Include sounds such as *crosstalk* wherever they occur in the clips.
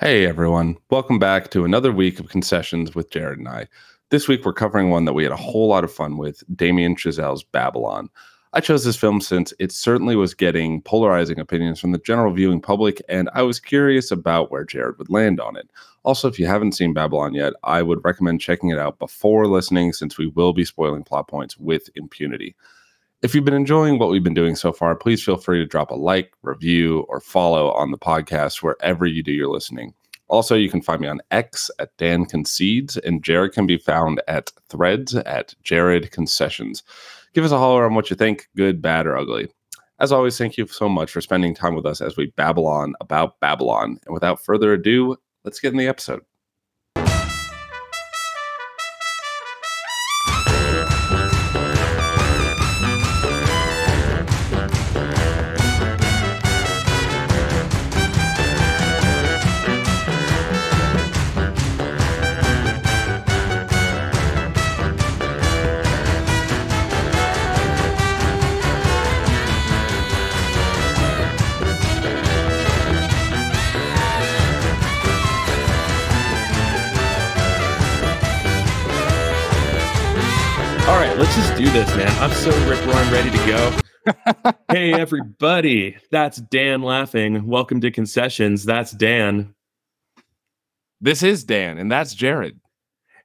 Hey everyone, welcome back to another week of concessions with Jared and I. This week we're covering one that we had a whole lot of fun with Damien Chazelle's Babylon. I chose this film since it certainly was getting polarizing opinions from the general viewing public, and I was curious about where Jared would land on it. Also, if you haven't seen Babylon yet, I would recommend checking it out before listening since we will be spoiling plot points with impunity. If you've been enjoying what we've been doing so far, please feel free to drop a like, review, or follow on the podcast wherever you do your listening. Also, you can find me on X at Dan Concedes, and Jared can be found at Threads at Jared Concessions. Give us a holler on what you think, good, bad, or ugly. As always, thank you so much for spending time with us as we babble on about Babylon. And without further ado, let's get in the episode. Hey, everybody. That's Dan laughing. Welcome to Concessions. That's Dan. This is Dan, and that's Jared.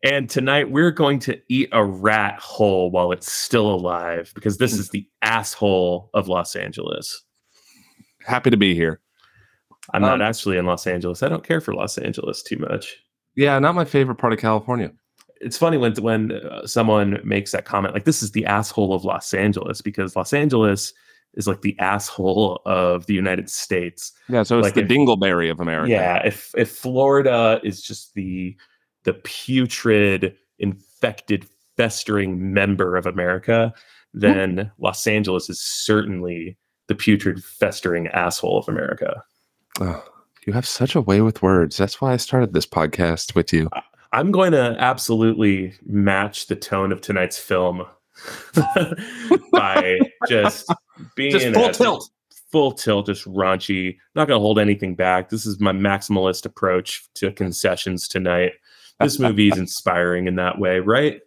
And tonight we're going to eat a rat hole while it's still alive because this is the asshole of Los Angeles. Happy to be here. I'm not Um, actually in Los Angeles. I don't care for Los Angeles too much. Yeah, not my favorite part of California. It's funny when when uh, someone makes that comment like this is the asshole of Los Angeles because Los Angeles is like the asshole of the United States. Yeah, so it's Like the if- Dingleberry of America. Yeah, if if Florida is just the the putrid, infected, festering member of America, then Los Angeles is certainly the putrid, festering asshole of America. Oh, you have such a way with words. That's why I started this podcast with you. I'm going to absolutely match the tone of tonight's film *laughs* by just being Just full tilt. full tilt, just raunchy. Not going to hold anything back. This is my maximalist approach to concessions tonight. This movie is *laughs* inspiring in that way, right?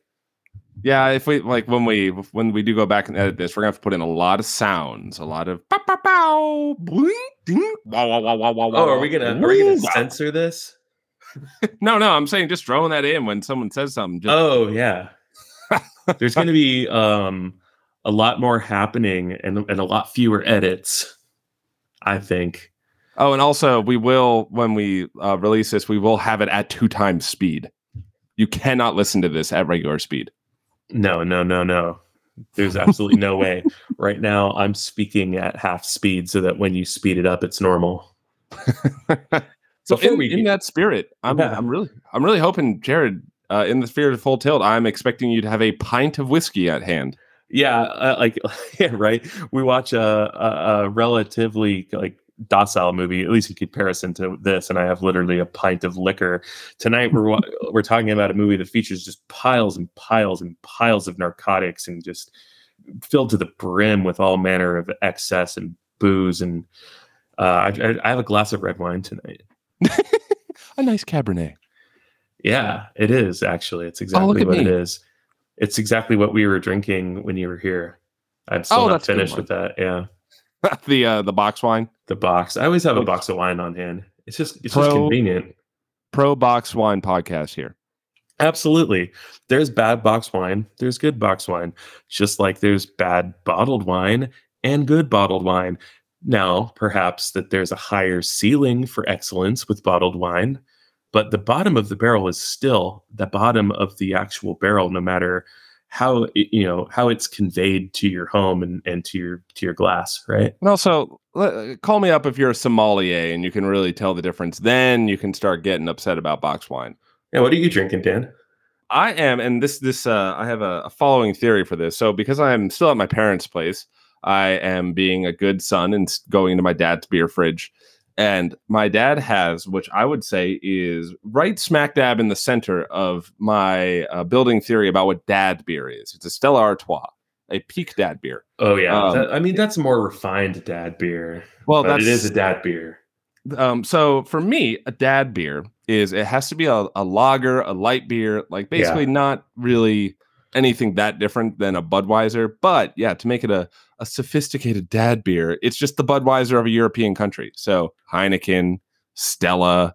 Yeah, if we like when we when we do go back and edit this, we're gonna have to put in a lot of sounds, a lot of pow, pow, pow, boing, ding, wow, wow, wow, wow, wow. Oh, are we gonna are we gonna censor this? *laughs* No, no, I'm saying just throwing that in when someone says something. Just, Oh yeah. *laughs* There's gonna be um a lot more happening and and a lot fewer edits. I think. oh, and also we will when we uh, release this, we will have it at two times speed. You cannot listen to this at regular speed. No, no, no, no. There's absolutely no way. *laughs* Right now, I'm speaking at half speed so that when you speed it up, it's normal. So Before in, we in that spirit, I'm Yeah. I'm really I'm really hoping Jared, uh, in the spirit of full tilt, I'm expecting you to have a pint of whiskey at hand. Yeah, uh, like *laughs* yeah, right. We watch a, a, a relatively like docile movie, at least in comparison to this, and I have literally a pint of liquor tonight. We're *laughs* we're talking about a movie that features just piles and piles and piles of narcotics and just filled to the brim with all manner of excess and booze. And uh, I, I- I have a glass of red wine tonight. *laughs* A nice Cabernet. Yeah, it is actually. It's exactly at what it me. is. It's exactly what we were drinking when you were here. I'm still Oh, not that's a good finished with that. Yeah. *laughs* the uh, the box wine, the box. I always have a box of wine on hand. It's just it's Pro- just convenient. pro box wine podcast here. Absolutely. There's bad box wine. There's good box wine. Just like there's bad bottled wine and good bottled wine. Now, perhaps that there's a higher ceiling for excellence with bottled wine, but the bottom of the barrel is still the bottom of the actual barrel, no matter how you know how it's conveyed to your home and, and to your to your glass, right? And also, call me up if you're a sommelier and you can really tell the difference. Then you can start getting upset about box wine. Yeah, what are you drinking, Dan? I am, and this this uh, I have a, a following theory for this. So because I am still at my parents' place, I am being a good son and going to my dad's beer fridge. And my dad has, which I would say is right smack dab in the center of my uh, building theory about what dad beer is. It's a Stella Artois, a peak dad beer. Oh yeah, Um, that- I mean that's more refined dad beer. Well, but that's it is a dad beer. Um, so for me, a dad beer is it has to be a, a lager, a light beer, like basically Yeah. not really anything that different than a Budweiser. But yeah, to make it a, a sophisticated dad beer, it's just the Budweiser of a European country. So Heineken, Stella,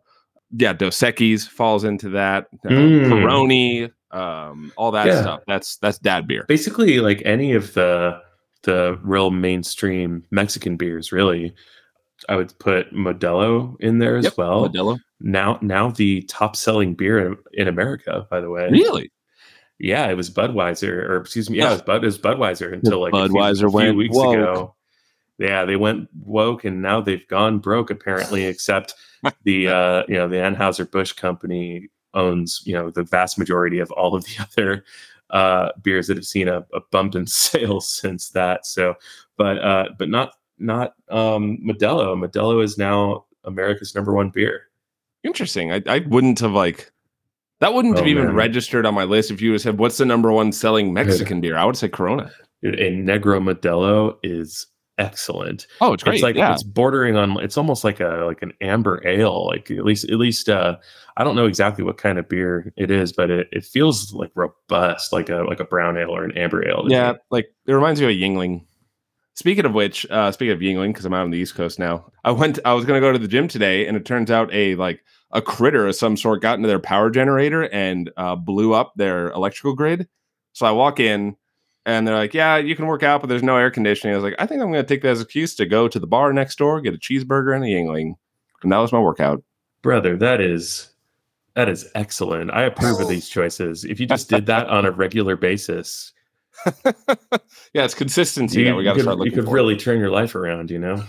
yeah, Dos Equis falls into that. Uh, Mm. Peroni, um, all that Yeah. stuff. That's that's dad beer. basically like any of the the real mainstream Mexican beers, really. I would put Modelo in there as Yep, well. Modelo. Now, now the top selling beer in, in America, by the way. Really? Yeah, it was Budweiser, or excuse me, yeah, it was, Bud, it was Budweiser until like a few- Budweiser a few, weeks woke. ago. Yeah, they went woke, and now they've gone broke. Apparently, except *laughs* the uh, you know the Anheuser Busch company owns you know the vast majority of all of the *laughs* other uh, beers that have seen a, a bump in *laughs* sales since that. So, but uh, but not not um, Modelo. Modelo is now America's number one beer. Interesting. I, I wouldn't have like that wouldn't have Oh, even man. registered on my list if you would have said what's the number one selling Mexican beer. I would say Corona. Dude, A Negra Modelo is excellent. Oh, it's great. It's like yeah. it's bordering on. It's almost like a like an amber ale. Like at least at least uh, I don't know exactly what kind of beer it is, but it, it feels like robust, like a like a brown ale or an amber ale. yeah, like it reminds me of a Yuengling. Speaking of which, uh, speaking of Yuengling, because I'm out on the East Coast now, I went. I was going to go to the gym today, and it turns out a like a critter of some sort got into their power generator and uh, blew up their electrical grid. So I walk in, and they're like, "Yeah, you can work out, but there's no air conditioning." I was like, "I think I'm going to take that as an excuse to go to the bar next door, get a cheeseburger and a Yuengling," and that was my workout. brother, that is that is excellent. I approve of *sighs* these choices. If you just did that on a regular basis, *laughs* yeah, it's consistency that we got to start you could for. really turn your life around. You know.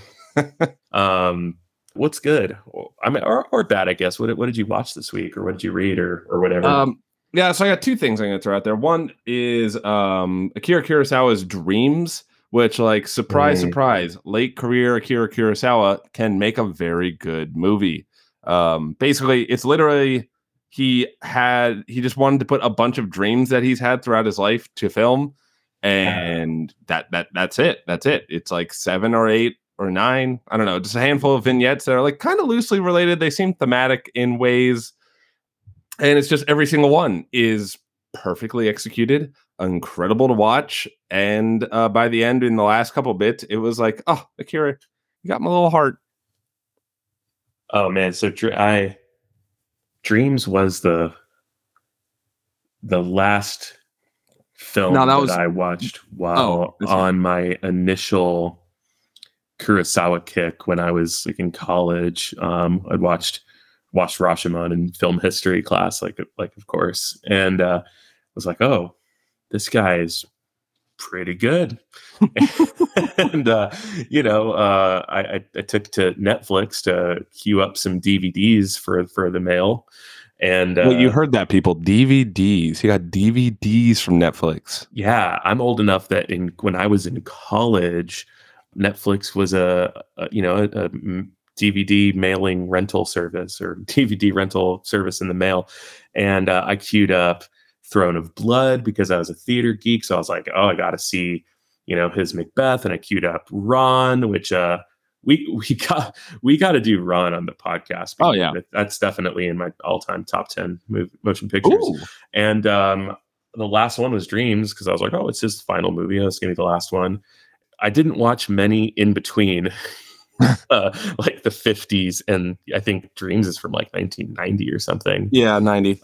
um, what's good? I mean, or, or bad, I guess. What, did- what did you watch this week, or what did you read, or or whatever? Um, yeah, so I got two things I'm going to throw out there. One is um, Akira Kurosawa's Dreams, which, like, surprise, Mm. surprise, late career Akira Kurosawa can make a very good movie. Um, basically, it's literally he had he just wanted to put a bunch of dreams that he's had throughout his life to film, and that that that's it. That's it. It's like seven or eight or nine. I don't know, just a handful of vignettes that are like kind of loosely related. They seem thematic in ways and it's just every single one is perfectly executed incredible to watch and uh, by the end in the last couple bits it was like oh akira you got my little heart Oh man, so I Dreams was the the last film No, that that, was- I watched Oh, while right. on my initial Kurosawa kick when I was like in college. Um, I'd watched watched Rashomon in film history class, like like of course, and uh, was like, oh, this guy is pretty good. *laughs* and uh, you know, uh, I, I, I took to Netflix to queue up some DVDs for for the mail, and uh, well, you heard that people. Dvds You got dvds from netflix. Yeah, I'm old enough that in when I was in college, Netflix was a, a you know a, a DVD mailing rental service or *laughs* DVD rental service in the mail, and uh, I queued up Throne of Blood because I was a theater geek, so I was like, oh, I got to see you know his Macbeth, and I queued up Ran, which uh we *laughs* we got we got to do Ran on the podcast. Oh, yeah. that's definitely in my all time top ten mov- motion pictures. Ooh. And um, the last one was Dreams because I was like, oh, it's his final movie. That's gonna be the last one. I didn't watch many in between, *laughs* uh, like the 50s, and I think Dreams is from like 1990 or something. yeah 90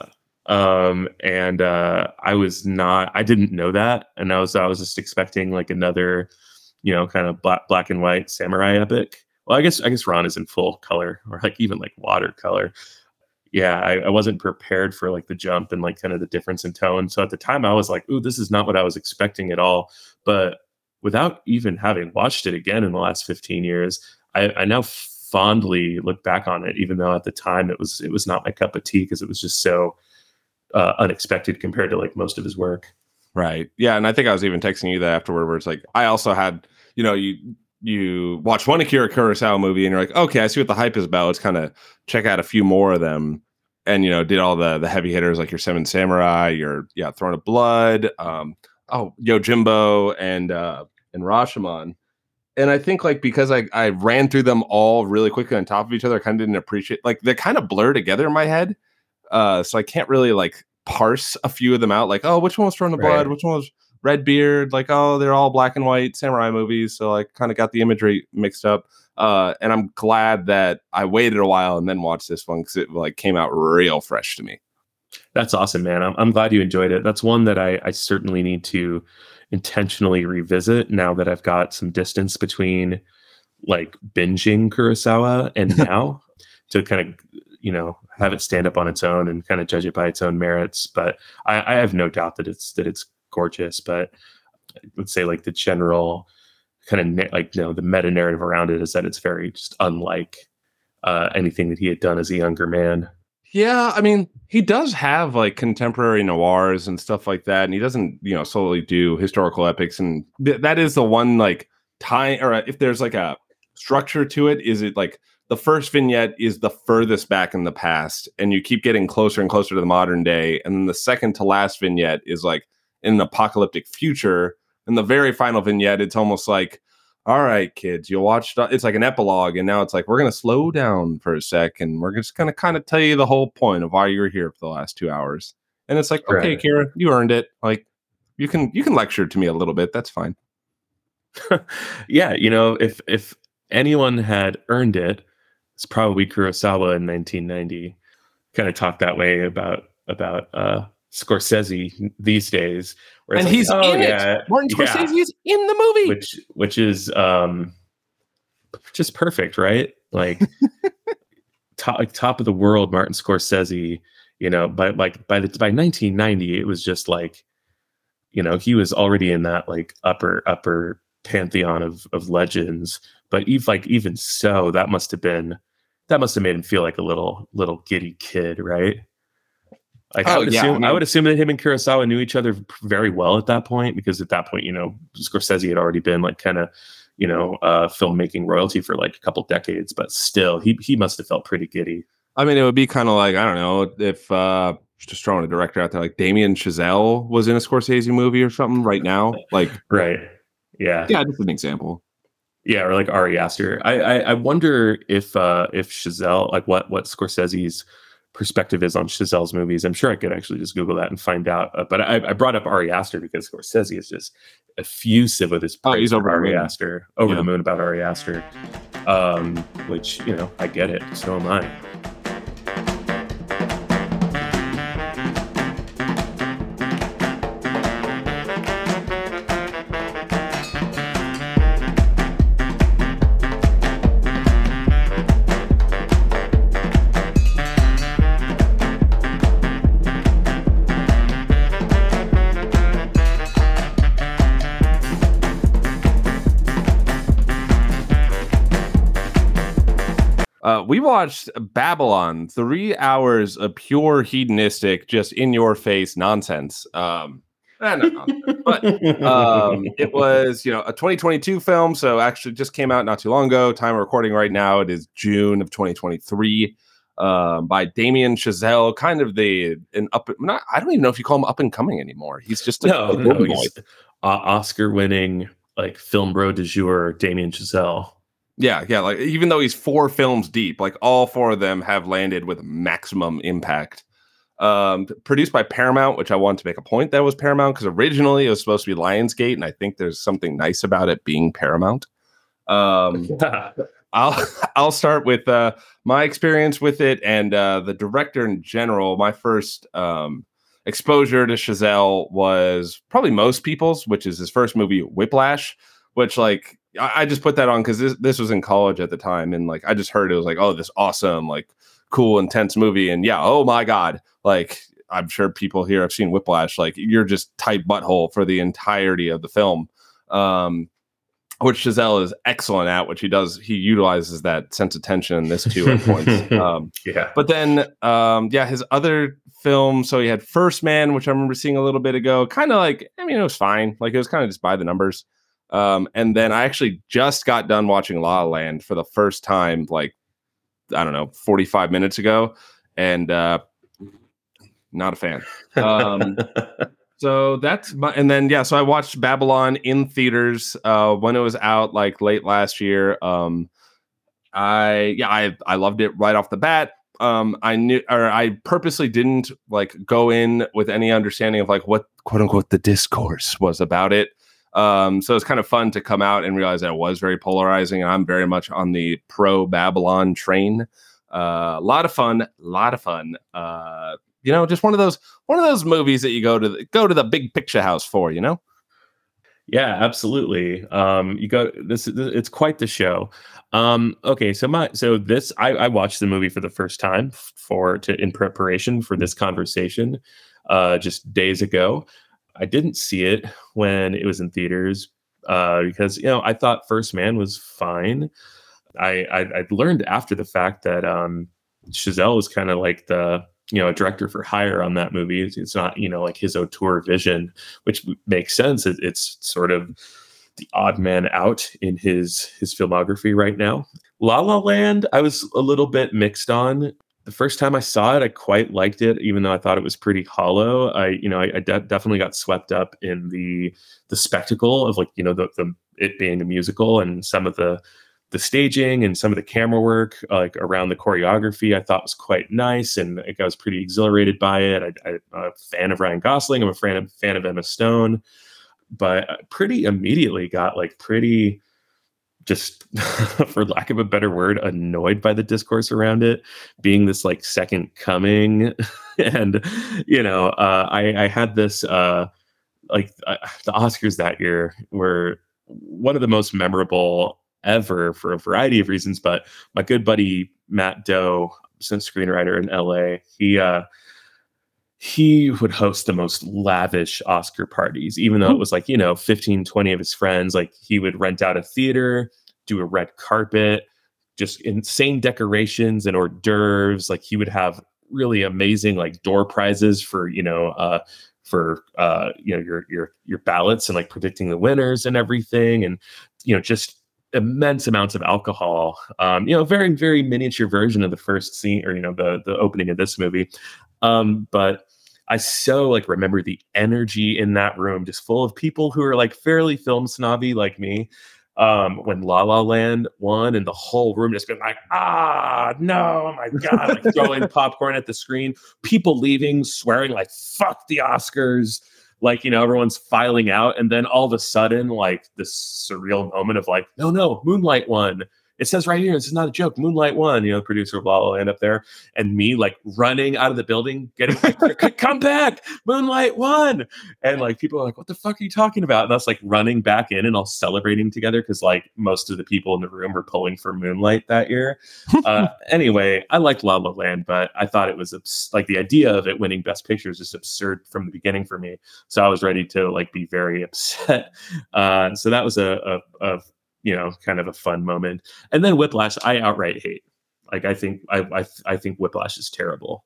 Um, and uh, I was not, I didn't know that, and I was, I was just expecting like another, you know, kind of black, black and white samurai epic. Well, I guess, I guess Ran is in full color *laughs* or like even like watercolor. Yeah, I, I wasn't prepared for like the jump and like kind of the difference in tone. So at the time, I was like, "Ooh, this is not what I was expecting at all." But without even having watched it again in the last 15 years, I, I now fondly look back on it, even though at the time it was it was not my cup of tea because it was just so uh, unexpected compared to like most of his work. Right. Yeah, and I think I was even texting you that afterward, where it's like I also had, you know, you you watch one Akira Kurosawa movie and you're like, okay, I see what the hype is about. Let's kind of check out a few more of them, and you know, did all the the heavy hitters like your Seven Samurai, your yeah, Throne of Blood, um, oh Yojimbo and uh and Rashomon, and I think like because I I ran through them all really quickly on top of each other, I kind of didn't appreciate like they kind of blur together in my head. Uh, so I can't really like parse a few of them out. Like, oh, which one was from the Right. blood? Which one was Red Beard? Like, oh, they're all black and white samurai movies. So like, kind of got the imagery mixed up. Uh, and I'm glad that I waited a while and then watched this one because it like came out real fresh to me. That's awesome, man. I'm, I'm glad you enjoyed it. That's one that I, I certainly need to intentionally revisit now that I've got some distance between like binging Kurosawa and *laughs* now to kind of, you know, have it stand up on its own and kind of judge it by its own merits. But I, I have no doubt that it's that it's gorgeous. But let's say like the general kind of like you know the meta narrative around it is that it's very just unlike uh, anything that he had done as a younger man. Yeah, I mean, he does have like contemporary noirs and stuff like that, and he doesn't, you know, solely do historical epics, and th- that is the one like time, or if there's like a structure to it, is it like the first vignette is the furthest back in the past, and you keep getting closer and closer to the modern day, and then the second to last vignette is like in an apocalyptic future, and the very final vignette, it's almost like. All right, kids, you watched. It's like an epilogue, and now it's like we're gonna slow down for a sec, and we're just gonna kind of tell you the whole point of why you were here for the last two hours. And it's like, okay, Right. Kira, you earned it. Like, you can you can lecture to me a little bit. That's fine. *laughs* yeah, you know, if if anyone had earned it, it's probably Kurosawa in 1990. Kind of talked that way about about uh Scorsese these days, And like, he's oh, in yeah, it. Martin yeah, Scorsese is in the movie. which which is um just perfect, right? Like *laughs* top like top of the world, Martin Scorsese. You know, by like by the by 1990, it was just like, you know, he was already in that like upper upper pantheon of of legends. But even like even so, that must have been that must have made him feel like a little little giddy kid, right? Like I Oh, would yeah, assume I I, would assume that him and Kurosawa knew each other very well at that point because at that point, you know, Scorsese had already been like kind of, you know, uh filmmaking royalty for like a couple decades, but still he he must have felt pretty giddy. I mean, it would be kind of like I don't know if uh just throwing a director out there like Damien Chazelle was in a Scorsese movie or something right now. Like, *laughs* Right. Yeah. yeah, just an example. Yeah, or like Ari Aster. I, I I wonder if uh if Chazelle like what what Scorsese's perspective is on Chazelle's movies. I'm sure I could actually just Google that and find out. Uh, but I, I brought up Ari Aster because Scorsese is just effusive with his praise Oh, he's over Ari. Aster, over Yeah. the moon about Ari Aster. Um, which you know I get it. So am I. we watched Babylon, three hours of pure hedonistic, just in your face nonsense. Um, eh, nonsense, but um, it *laughs* was, you know, a 2022 film. So actually just came out not too long ago. Time of recording right now, it is June of 2023. Um, by Damien Chazelle, kind of the an up. Not, I don't even know if you call him up and coming anymore. He's just a, no, a no, he's uh, Oscar-winning like film bro de jour, Damien Chazelle. Yeah, yeah. Like even though he's four films deep, like all four of them have landed with maximum impact. Um, produced by Paramount, which I want to make a point that was Paramount because originally it was supposed to be Lionsgate, and I think there's something nice about it being Paramount. Um, *laughs* I'll *laughs* I'll start with uh, my experience with it and uh, the director in general. My first um, exposure to Chazelle was probably most people's, which is his first movie, Whiplash. Which like I, I just put that on because this this was in college at the time, and like I just heard it was like oh this awesome like cool intense movie, and yeah oh my god like I'm sure people here have seen Whiplash like you're just tight butthole for the entirety of the film. Um, which Chazelle is excellent at, which he does. He utilizes that sense of tension in this too at points. *laughs* Um, yeah. but then, um, yeah, his other film. So he had First Man, which I remember seeing a little bit ago. Kind of like, I mean, it was fine. Like it was kind of just by the numbers. Um, and then I actually just got done watching La La Land for the first time, like I don't know, forty five minutes ago, and uh, not a fan. Um, *laughs* So that's my, and then yeah, so I watched Babylon in theaters uh, when it was out, like late last year. Um, I yeah, I I loved it right off the bat. Um, I knew or I purposely didn't like go in with any understanding of like what quote unquote the discourse was about it. Um, so it's kind of fun to come out and realize that it was very polarizing, and I'm very much on the pro Babylon train. A uh, lot of fun, a lot of fun. Uh, you know, just one of those one of those movies that you go to the, go to the big picture house for. You know. Yeah, absolutely. Um, you go. This, this it's quite the show. Um, okay, so my so this I, I watched the movie for the first time for to in preparation for this conversation, uh, just days ago. I didn't see it when it was in theaters uh, because you know I thought First Man was fine. I I, I learned after the fact that um, Chazelle was kind of like the you know a director for hire on that movie. It's, it's not you know like his auteur vision, which makes sense. It, it's sort of the odd man out in his his filmography right now. La La Land, I was a little bit mixed on. The first time I saw it, I quite liked it, even though I thought it was pretty hollow. I, you know, I, I de- definitely got swept up in the the spectacle of like, you know, the, the it being a musical and some of the the staging and some of the camera work like around the choreography i thought was quite nice and like, i was pretty exhilarated by it. I, am a fan of ryan gosling. I'm a fan of, fan of emma stone. But uh, pretty immediately got like pretty just *laughs* for lack of a better word annoyed by the discourse around it being this like second coming *laughs* and you know uh, I, I had this uh, like uh, the oscars that year were one of the most memorable ever for a variety of reasons. But my good buddy Matt Doe, since screenwriter in LA, he uh, he would host the most lavish Oscar parties, even though it was like, you know, 15, 20 of his friends. Like he would rent out a theater, do a red carpet, just insane decorations and hors d'oeuvres. Like he would have really amazing like door prizes for, you know, uh, for uh, you know, your your your ballots and like predicting the winners and everything. And, you know, just immense amounts of alcohol. Um, you know, very very miniature version of the first scene or you know the the opening of this movie. Um, but I so like remember the energy in that room, just full of people who are like fairly film snobby like me. Um, when La La Land won, and the whole room just been like, ah, no, oh my god, like *laughs* throwing popcorn at the screen, people leaving, swearing like, fuck the Oscars like you know everyone's filing out and then all of a sudden like this surreal moment of like no no moonlight won it says right here, this is not a joke. Moonlight won, you know, producer of La La Land up there, and me like running out of the building, getting come back, Moonlight won, and like people are like, what the fuck are you talking about? And us like running back in and all celebrating together because like most of the people in the room were pulling for Moonlight that year. uh, *laughs* anyway, I liked La La Land, but I thought it was abs- like the idea of it winning Best Picture is just absurd from the beginning for me. So I was ready to like be very upset. Uh, so that was a, a, a you know, kind of a fun moment. And then Whiplash, I outright hate. Like I think I I, I think Whiplash is terrible.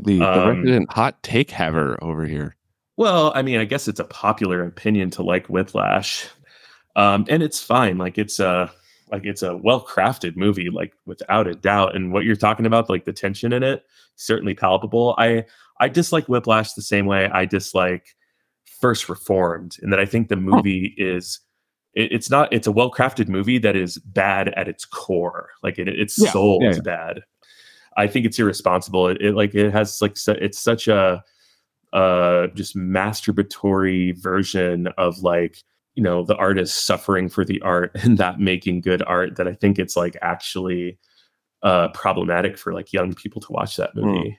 The, the um, resident hot take haver over here. Well, I mean, I guess it's a popular opinion to like Whiplash, um, and it's fine. Like it's a like it's a well crafted movie, like without a doubt. And what you're talking about, like the tension in it, certainly palpable. I I dislike Whiplash the same way I dislike First Reformed, in that I think the movie is it, it's not it's a well crafted movie that is bad at its core like it, its yeah, soul yeah, is yeah. bad i think it's irresponsible it, it, like it has like it's such a uh just masturbatory version of like you know the artist suffering for the art *laughs* and that making good art that i think it's like actually uh problematic for like young people to watch that hmm. movie mm.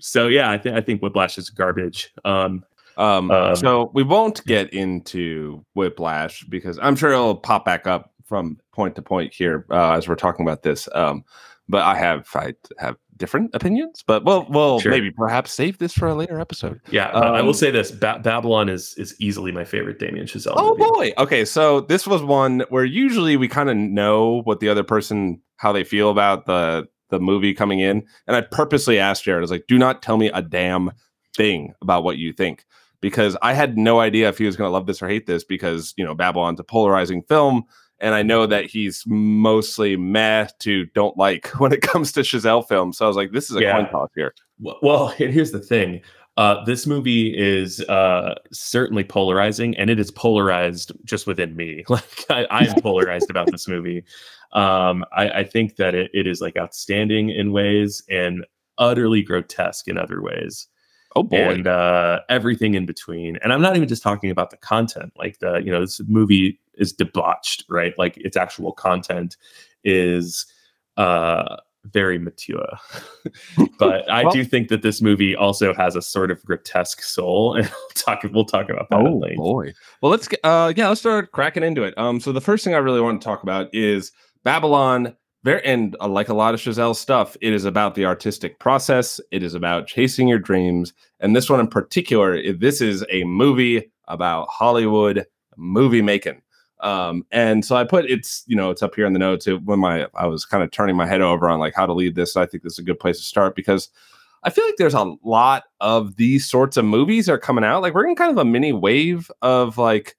so yeah i think i think whiplash is garbage um um, um, so we won't get into Whiplash because I'm sure it'll pop back up from point to point here uh, as we're talking about this. Um, but I have I have different opinions, but we'll we'll sure. maybe perhaps save this for a later episode. Yeah, um, I will say this: ba- Babylon is is easily my favorite Damien Chazelle. Oh movie. boy! Okay, so this was one where usually we kind of know what the other person how they feel about the the movie coming in, and I purposely asked Jared, I was like, "Do not tell me a damn thing about what you think." because I had no idea if he was going to love this or hate this because, you know, Babylon's a polarizing film. And I know that he's mostly meh to don't like *laughs* when it comes to Chazelle films. So I was like, this is a yeah. coin toss here. Well, here's the thing. Uh, this movie is uh, certainly polarizing, and it is polarized just within me. *laughs* Like I, I am polarized about this *laughs* movie. Um, I, I, think that it, it is like outstanding in ways and utterly grotesque in other ways. Oh boy, and uh, everything in between. And I'm not even just talking about the content. Like the you know this movie is debauched, right? Like its actual content is uh very mature. *laughs* but I well, do think that this movie also has a sort of grotesque soul, and *laughs* we'll talk we'll talk about that. Oh boy! Well, let's get uh yeah, let's start cracking into it. Um, so the first thing I really want to talk about is Babylon. Very and uh, like a lot of Chazelle's stuff, it is about the artistic process. It is about chasing your dreams, and this one in particular, this is a movie about Hollywood movie making. Um, and so I put it's you know it's up here in the notes when my I was kind of turning my head over on like how to lead this. I think this is a good place to start because I feel like there's a lot of these sorts of movies are coming out. Like we're in kind of a mini wave of like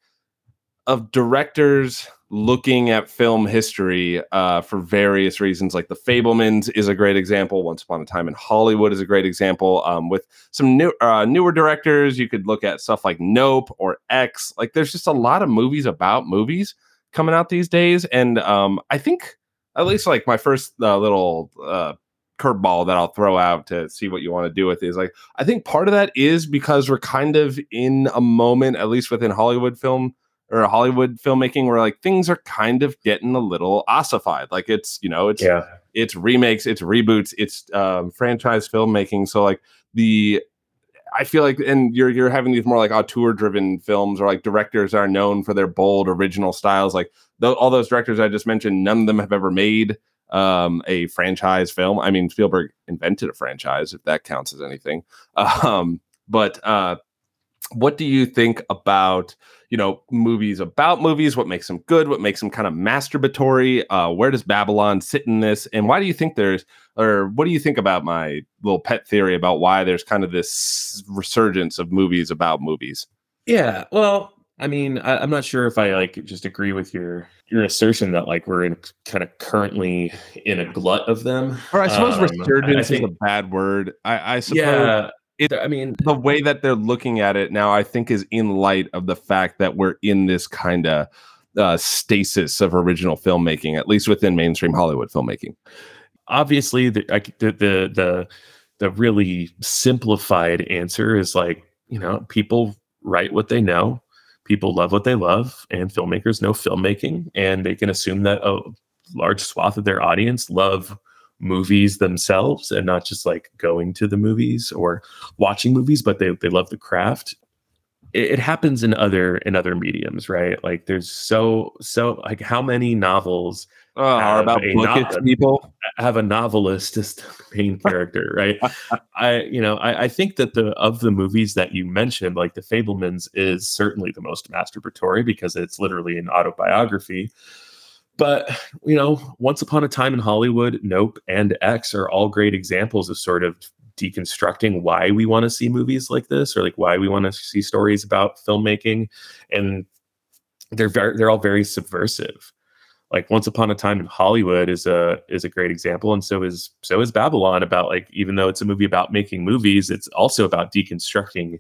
of directors looking at film history uh, for various reasons. Like The Fabelmans is a great example. Once Upon a Time in Hollywood is a great example. Um, with some new uh, newer directors, you could look at stuff like Nope or X. Like there's just a lot of movies about movies coming out these days, and um, I think at least like my first uh, little uh, curveball that I'll throw out to see what you want to do with is like I think part of that is because we're kind of in a moment, at least within Hollywood film or Hollywood filmmaking where like things are kind of getting a little ossified. Like it's, you know, it's yeah. it's remakes, it's reboots, it's um, franchise filmmaking. So like the I feel like and you're you're having these more like auteur driven films or like directors are known for their bold original styles. Like th- all those directors I just mentioned, none of them have ever made um, a franchise film. I mean, Spielberg invented a franchise, if that counts as anything. *laughs* Um, but uh, what do you think about you know movies about movies? What makes them good? What makes them kind of masturbatory? Uh, where does babylon sit in this? And why do you think there's or what do you think about my little pet theory about why there's kind of this resurgence of movies about movies? Yeah well i mean I, am not sure if i like just agree with your your assertion that like we're in kind of currently in a glut of them. Or i suppose um, resurgence I think, is a bad word. I i suppose yeah it, I mean, the way that they're looking at it now, I think, is in light of the fact that we're in this kind of uh, stasis of original filmmaking, at least within mainstream Hollywood filmmaking. Obviously, the the the the, the really simplified answer is like you know people write what they know, people love what they love, and filmmakers know filmmaking, and they can assume that a large swath of their audience love movies themselves and not just like going to the movies or watching movies, but they, they love the craft. It, it happens in other in other mediums, right? Like there's so so like how many novels oh, are about no- people have a novelist as the main character, right? *laughs* I you know I, I think that the of the movies that you mentioned, like the Fabelmans, is certainly the most masturbatory because it's literally an autobiography but you know once upon a time in hollywood nope and x are all great examples of sort of deconstructing why we want to see movies like this or like why we want to see stories about filmmaking and they're very they're all very subversive. Like once upon a time in hollywood is a is a great example and so is so is babylon about like even though it's a movie about making movies it's also about deconstructing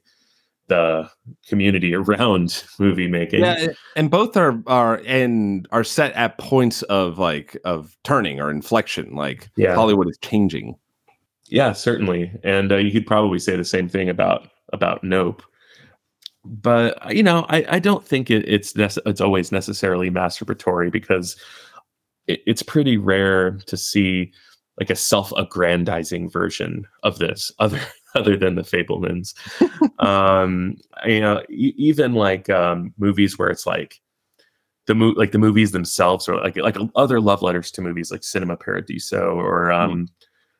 the community around *laughs* movie making. Yeah, and both are are and are set at points of like of turning or inflection. Like yeah. Hollywood is changing. Yeah, certainly, and uh, you could probably say the same thing about about Nope. But you know, I, I don't think it, it's nece- it's always necessarily masturbatory because it, it's pretty rare to see like a self-aggrandizing version of this other *laughs* other than the Fabelmans. um, you know, even like um, movies where it's like the mo- like the movies themselves, or like like other love letters to movies like Cinema Paradiso, or um, mm.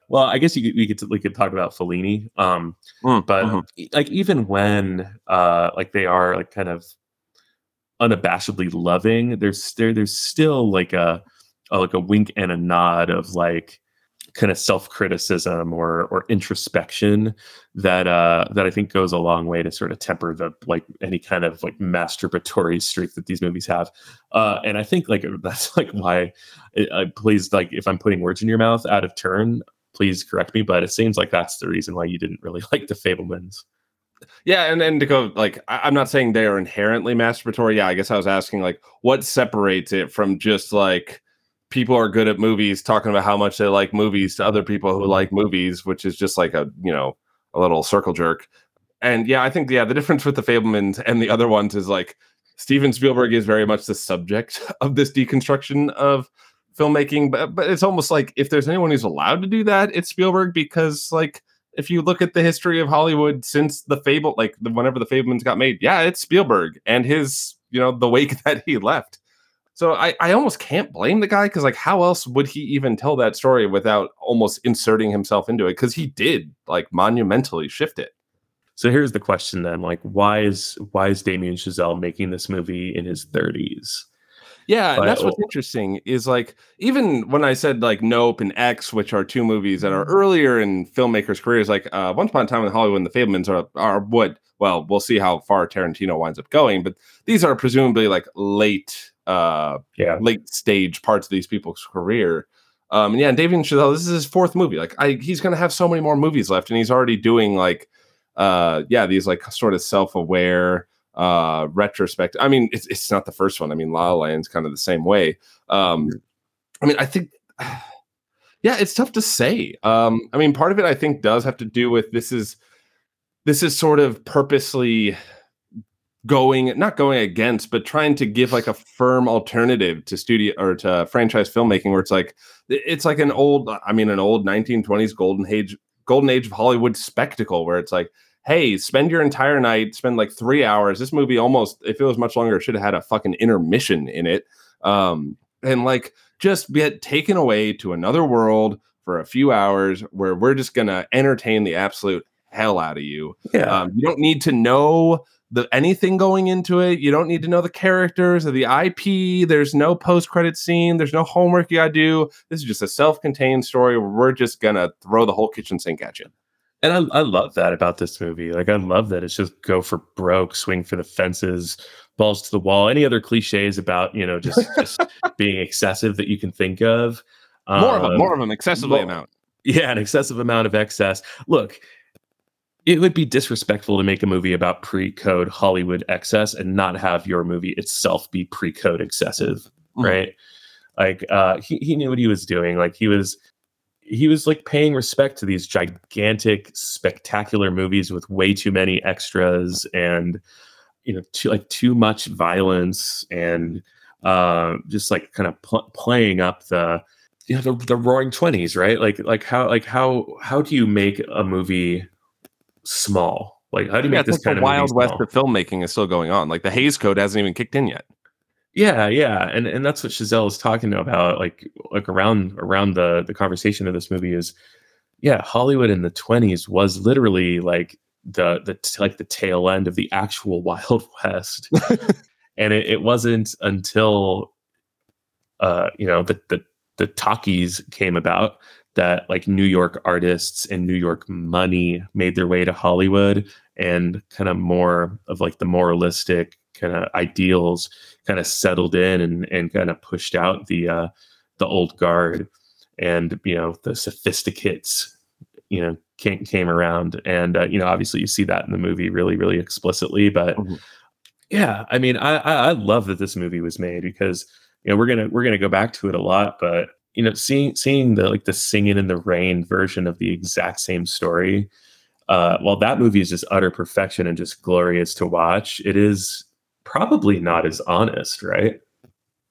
well, I guess you could, we could we could talk about Fellini. Um, mm. but mm-hmm. like even when uh, like they are like kind of unabashedly loving, there's there there's still like a, a like a wink and a nod of like kind of self-criticism or or introspection that uh that I think goes a long way to sort of temper the like any kind of like masturbatory streak that these movies have. Uh and I think like *laughs* that's like why I please like if I'm putting words in your mouth out of turn, please correct me, but it seems like that's the reason why you didn't really *laughs* like the Fabelmans. Yeah, and then to go like I, am not saying they are inherently masturbatory. Yeah, I guess I was asking like what separates it from just like people are good at movies talking about how much they like movies to other people who like movies, which is just like a you know a little circle jerk. And yeah, I think yeah the difference with the Fabelmans and the other ones is like Steven Spielberg is very much the subject *laughs* of this deconstruction of filmmaking, but but it's almost like if there's anyone who's allowed to do that, it's Spielberg because like if you look at the history of Hollywood since the Fable, like the, whenever the Fabelmans got made, yeah, it's Spielberg and his you know the wake *laughs* that he left. So I, I almost can't blame the guy because like how else would he even tell that story without almost inserting himself into it? Because he did like monumentally shift it. So here's the question then: like, why is why is Damien Chazelle making this movie in his 30s? Yeah, but, that's what's interesting is like even when I said like Nope and X, which are two movies that are earlier in filmmakers' careers, like uh, Once Upon a Time in Hollywood and The Fabelmans are are what well, we'll see how far Tarantino winds up going, but these are presumably like late uh yeah. late stage parts of these people's career. Um and yeah, and David Chazelle, this is his fourth movie. Like I he's gonna have so many more movies left, and he's already doing like uh yeah, these like sort of self-aware uh retrospect i mean it's, it's not the first one. I mean la, la land's kind of the same way. Um i mean i think *sighs* yeah it's tough to say. Um i mean part of it i think does have to do with this is this is sort of purposely going not going against but trying to give like a firm alternative to studio or to franchise filmmaking where it's like it's like an old i mean an old 1920s golden age golden age of hollywood spectacle where it's like hey, spend your entire night, spend like three hours. This movie almost, if it was much longer, should have had a fucking intermission in it. Um, and like just get taken away to another world for a few hours where we're just gonna entertain the absolute hell out of you. Yeah. Um, you don't need to know the anything going into it. You don't need to know the characters or the IP. There's no post credit scene. There's no homework you gotta do. This is just a self contained story where we're just gonna throw the whole kitchen sink at you and I, I love that about this movie. Like I love that it's just go for broke, swing for the fences, balls to the wall. Any other cliches about you know just *laughs* just being excessive that you can think of? More um, of them, more of them, excessively well, amount. Yeah, an excessive amount of excess. Look, it would be disrespectful to make a movie about pre-code Hollywood excess and not have your movie itself be pre-code excessive, mm-hmm. right? Like uh, he he knew what he was doing. Like he was he was like paying respect to these gigantic, spectacular movies with way too many extras and you know, too, like too much violence and uh, just like kind of pl- playing up the you know the, the Roaring Twenties, right? Like like how like how how do you make a movie small? Like how do you yeah, make this kind the of Wild West of filmmaking is still going on? Like the Hays Code hasn't even kicked in yet. Yeah, yeah, and and that's what Chazelle is talking about. Like like around around the the conversation of this movie is, yeah, Hollywood in the twenties was literally like the the like the tail end of the actual *laughs* Wild West, and it, it wasn't until, uh, you know, the the the talkies came about that like New York artists and New York money made their way to Hollywood and kind of more of like the moralistic kind of ideals kind of settled in and and kind of pushed out the uh, the old guard and you know the sophisticates you know came came around and uh, you know obviously you see that in the movie really really explicitly but mm-hmm. yeah i mean I, I love that this movie was made because you know we're gonna we're gonna go back to it a lot but you know seeing seeing the like the singing in the rain version of the exact same story uh while that movie is just utter perfection and just glorious to watch it is probably not as honest, right?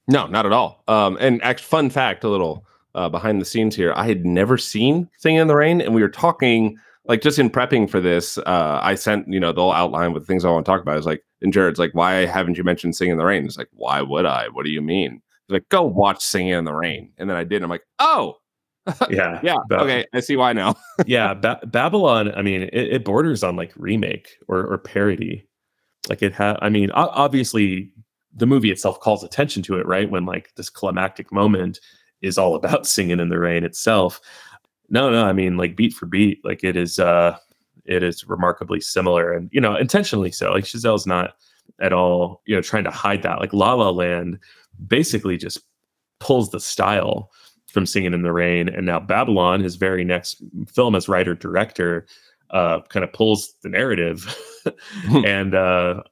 No, not at all. Um, and actually, fun fact, a little uh, behind the scenes here. I had never seen Singing in the Rain, and we were talking like just in prepping for this. Uh, I sent you know the whole outline with things I want to talk about. Is like, and Jared's like, why haven't you mentioned Singing in the Rain? It's like, why would I? What do you mean? Like, go watch Singing in the Rain, and then I did. I'm like, oh. *laughs* yeah yeah okay i see why now *laughs* yeah ba- babylon i mean it, it, borders on like remake or, or parody like it had, I mean, obviously the movie itself calls attention to it, right? When like this climactic moment is all about *laughs* singing in the rain itself. No, no, I mean like beat for beat, like it is uh it is remarkably similar and you know, intentionally so. Like Chazelle's not at all, you know, trying to hide that. Like La La Land basically just pulls the style from Singing in the Rain. And now Babylon, his very next film as writer director, uh, kind of pulls the narrative. *laughs* and uh,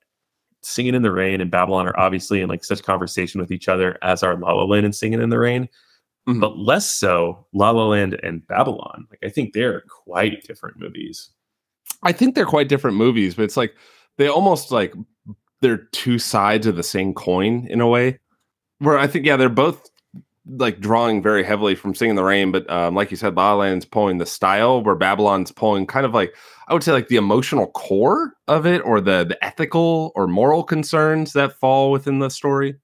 Singing in the Rain and Babylon are obviously in like such conversation with each other as are La La Land and Singing in the Rain, Mhm. but less so La La Land and Babylon. Like I think they're quite different movies. I think they're quite different movies, but it's like they almost like they're two sides of the same coin in a way. Where I think, yeah, they're both like drawing very heavily from Singing in the Rain, but um, like you said, La La Land's pulling the style, where Babylon's pulling kind of like I would say like the emotional core of it, or the the ethical or moral concerns that fall within the story.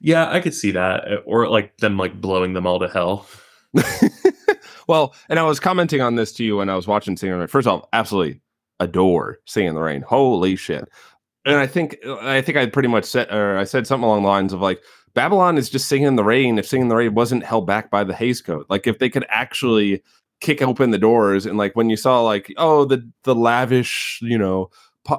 Yeah, I could see that, uh, or like them like blowing them all to hell. *laughs* well, and I was commenting on this to you when I was watching Singing in the Rain. First off, absolutely adore Singing in the Rain. Holy shit. And I think I think I pretty much said or I said something along the lines of like Babylon is just singing in the rain if singing in the rain wasn't held back by the Hays Code. Like if they could actually kick open the doors and like when you saw like oh the the lavish, you know,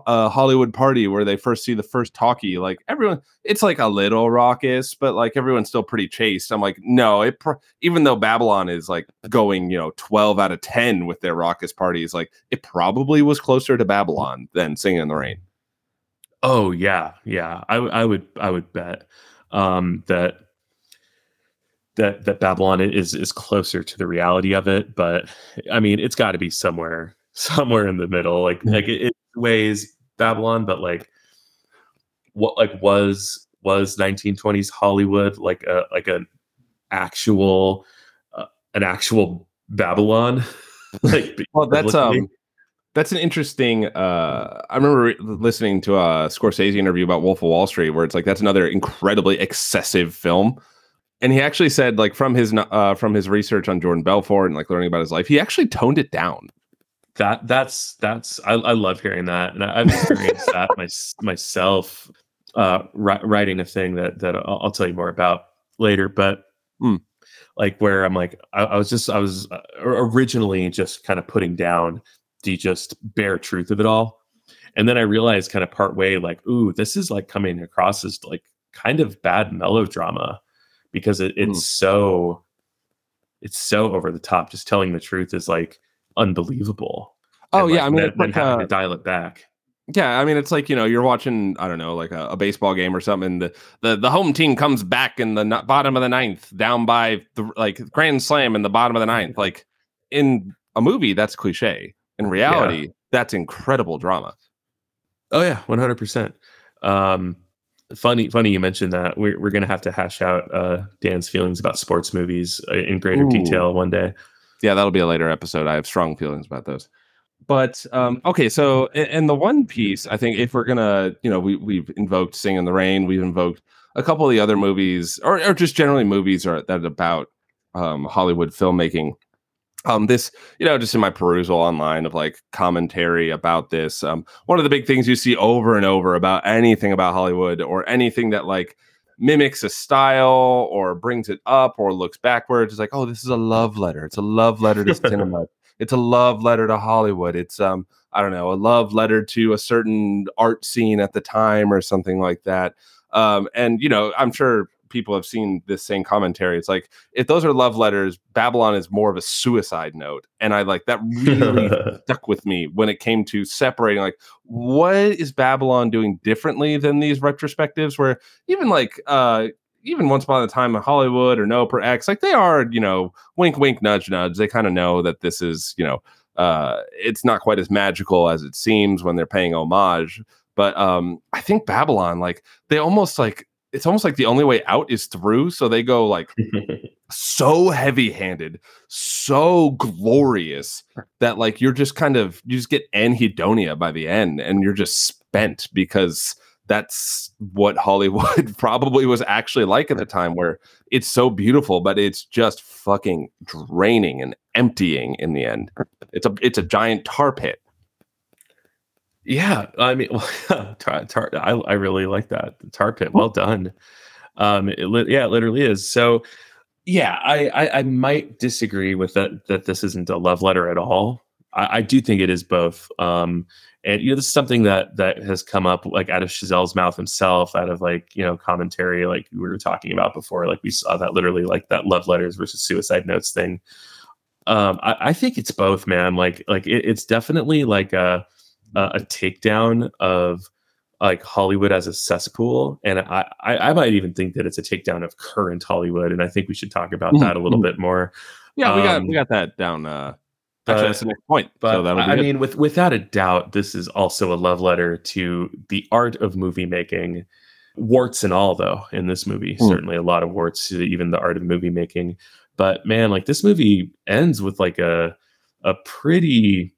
uh, Hollywood party where they first see the first talkie, like everyone it's like a little raucous, but like everyone's still pretty chaste. I'm like, no, it even though Babylon is like going, you know, 12 out of 10 with their raucous parties, like it probably was closer to Babylon than Singing in the Rain. Oh yeah, yeah. I, I would I would bet um, that that that Babylon is is closer to the reality of it, but I mean it's got to be somewhere *laughs* somewhere in the middle. Like like it, it weighs Babylon, but like what like was was 1920s Hollywood like a like an actual uh, an actual Babylon? *laughs* like Well, that's um that's an interesting uh I remember re- listening to a Scorsese interview about Wolf of Wall Street where it's like that's another incredibly excessive film. And he actually said like from his uh from his research on Jordan Belfort and like learning about his life, he actually toned it down. that that's that's I, I love hearing that and I, i've experienced that my, myself uh ri- writing a thing that that I'll, I'll tell you more about later but Hmm. like where i'm like I, I was just i was uh, originally just kind of putting down the just bare truth of it all and then i realized kind of part way like ooh this is like coming across as like kind of bad melodrama because it, it's so it's so over the top just telling the truth is like unbelievable Oh and, yeah, like, I mean then, it's then like, having uh, to dial it back. Yeah, I mean it's like you know you're watching I don't know like a, a baseball game or something. And the, the the home team comes back in the n- bottom of the ninth, down by the like grand slam in the bottom of the ninth. Like in a movie, that's cliche. In reality, that's incredible drama. Oh yeah, one hundred percent. Um, funny, funny you mentioned that. We're we're gonna have to hash out uh, Dan's feelings about sports movies uh, in greater Ooh. detail one day. Yeah, that'll be a later episode. I have strong feelings about those. But um, okay, so and the one piece I think if we're gonna, you know, we we've invoked "Sing in the Rain," we've invoked a couple of the other movies, or, or just generally movies that are that about um, Hollywood filmmaking. Um, this, you know, just in my perusal online of like commentary about this, um, one of the big things you see over and over about anything about Hollywood or anything that like mimics a style or brings it up or looks backwards is like, oh, this is a love letter. It's a love letter to cinema. *laughs* It's a love letter to Hollywood. It's um, I don't know, a love letter to a certain art scene at the time or something like that. Um, and you know, I'm sure people have seen this same commentary. It's like if those are love letters, Babylon is more of a suicide note. And I like that really *laughs* stuck with me when it came to separating like what is Babylon doing differently than these retrospectives where even like uh even once upon a time in Hollywood or No per X, like they are, you know, wink wink nudge nudge. They kind of know that this is, you know, uh it's not quite as magical as it seems when they're paying homage. But um I think Babylon, like they almost like it's almost like the only way out is through. So they go like *laughs* so heavy handed, so glorious that like you're just kind of you just get anhedonia by the end and you're just spent because that's what Hollywood *laughs* probably was actually like at the time where it's so beautiful but it's just fucking draining and emptying in the end. It's a it's a giant tar pit. Yeah, I mean, *laughs* tar, tar, I, I really like that the tar pit. Well done. Um, it, li- yeah, it literally is. So, yeah, I, I I might disagree with that that this isn't a love letter at all. I, I do think it is both. Um, and you know, this is something that that has come up like out of Chazelle's mouth himself, out of like you know commentary, like we were talking about before. Like we saw that literally like that love letters versus suicide notes thing. Um, I, I, think it's both, man. Like, like it, it's definitely like a, a, a takedown of like Hollywood as a cesspool, and I, I, I might even think that it's a takedown of current Hollywood, and I think we should talk about mm-hmm. that a little bit more. Yeah, we got um, we got that down. Uh, actually, that's the next point. But so I mean, with without a doubt, this is also a love letter to the art of movie making warts and all though in this movie mm. certainly a lot of warts to even the art of movie making but man, like this movie ends with like a a pretty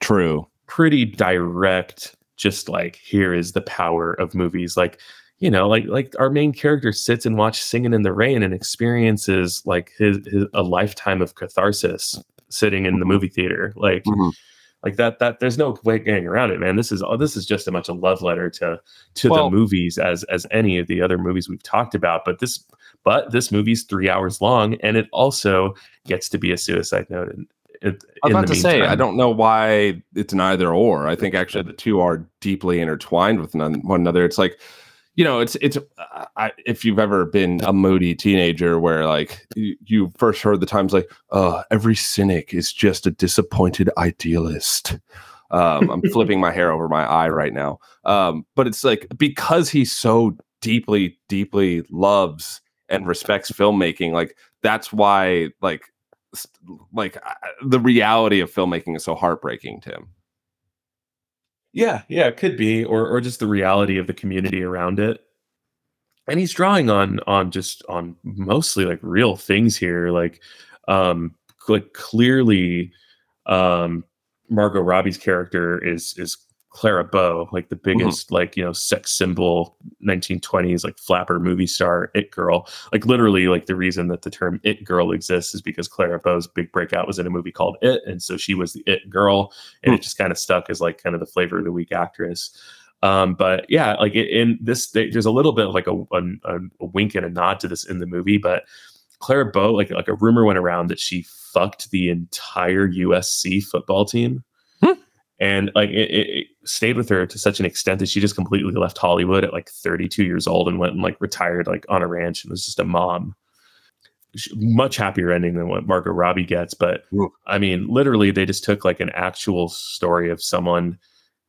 true, pretty direct, just like here is the power of movies. Like, you know, like like our main character sits and watches Singing in the Rain and experiences like his, his a lifetime of catharsis sitting in the movie theater. Like mm-hmm. like that that there's no way getting around it, man. This is oh, this is just as much a love letter to to well, the movies as as any of the other movies we've talked about. But this but this movie's three hours long, and it also gets to be a suicide note. In, I'm about to say, I don't know why it's an either or. I think actually the two are deeply intertwined with one another. It's like, you know, it's it's uh, I, if you've ever been a moody teenager where like you, you first heard the times like, uh, every cynic is just a disappointed idealist. Um, I'm *laughs* flipping my hair over my eye right now. Um, but it's like because he so deeply, deeply loves and respects filmmaking like that's why like like the reality of filmmaking is so heartbreaking to him. Yeah yeah it could be or or just the reality of the community around it. And he's drawing on on just on mostly like real things here like um like clearly um margot robbie's character is is Clara Bow, like the mm-hmm. biggest, mm-hmm. like, you know, sex symbol 1920s, like flapper movie star, it girl. Like literally, like the reason that the term it girl exists is because Clara Bow's big breakout was in a movie called It. And so she was the it girl. And mm-hmm. it just kind of stuck as like kind of the flavor of the week actress. Um, but yeah, like in this, there's a little bit of like a, a, a wink and a nod to this in the movie, but Clara Bow, like like a rumor went around that she fucked the entire USC football team and like it, it, stayed with her to such an extent that she just completely left Hollywood at like 32 years old and went and like retired like on a ranch and was just a mom. Much happier ending than what Margot Robbie gets, but Ooh. I mean, literally, they just took like an actual story of someone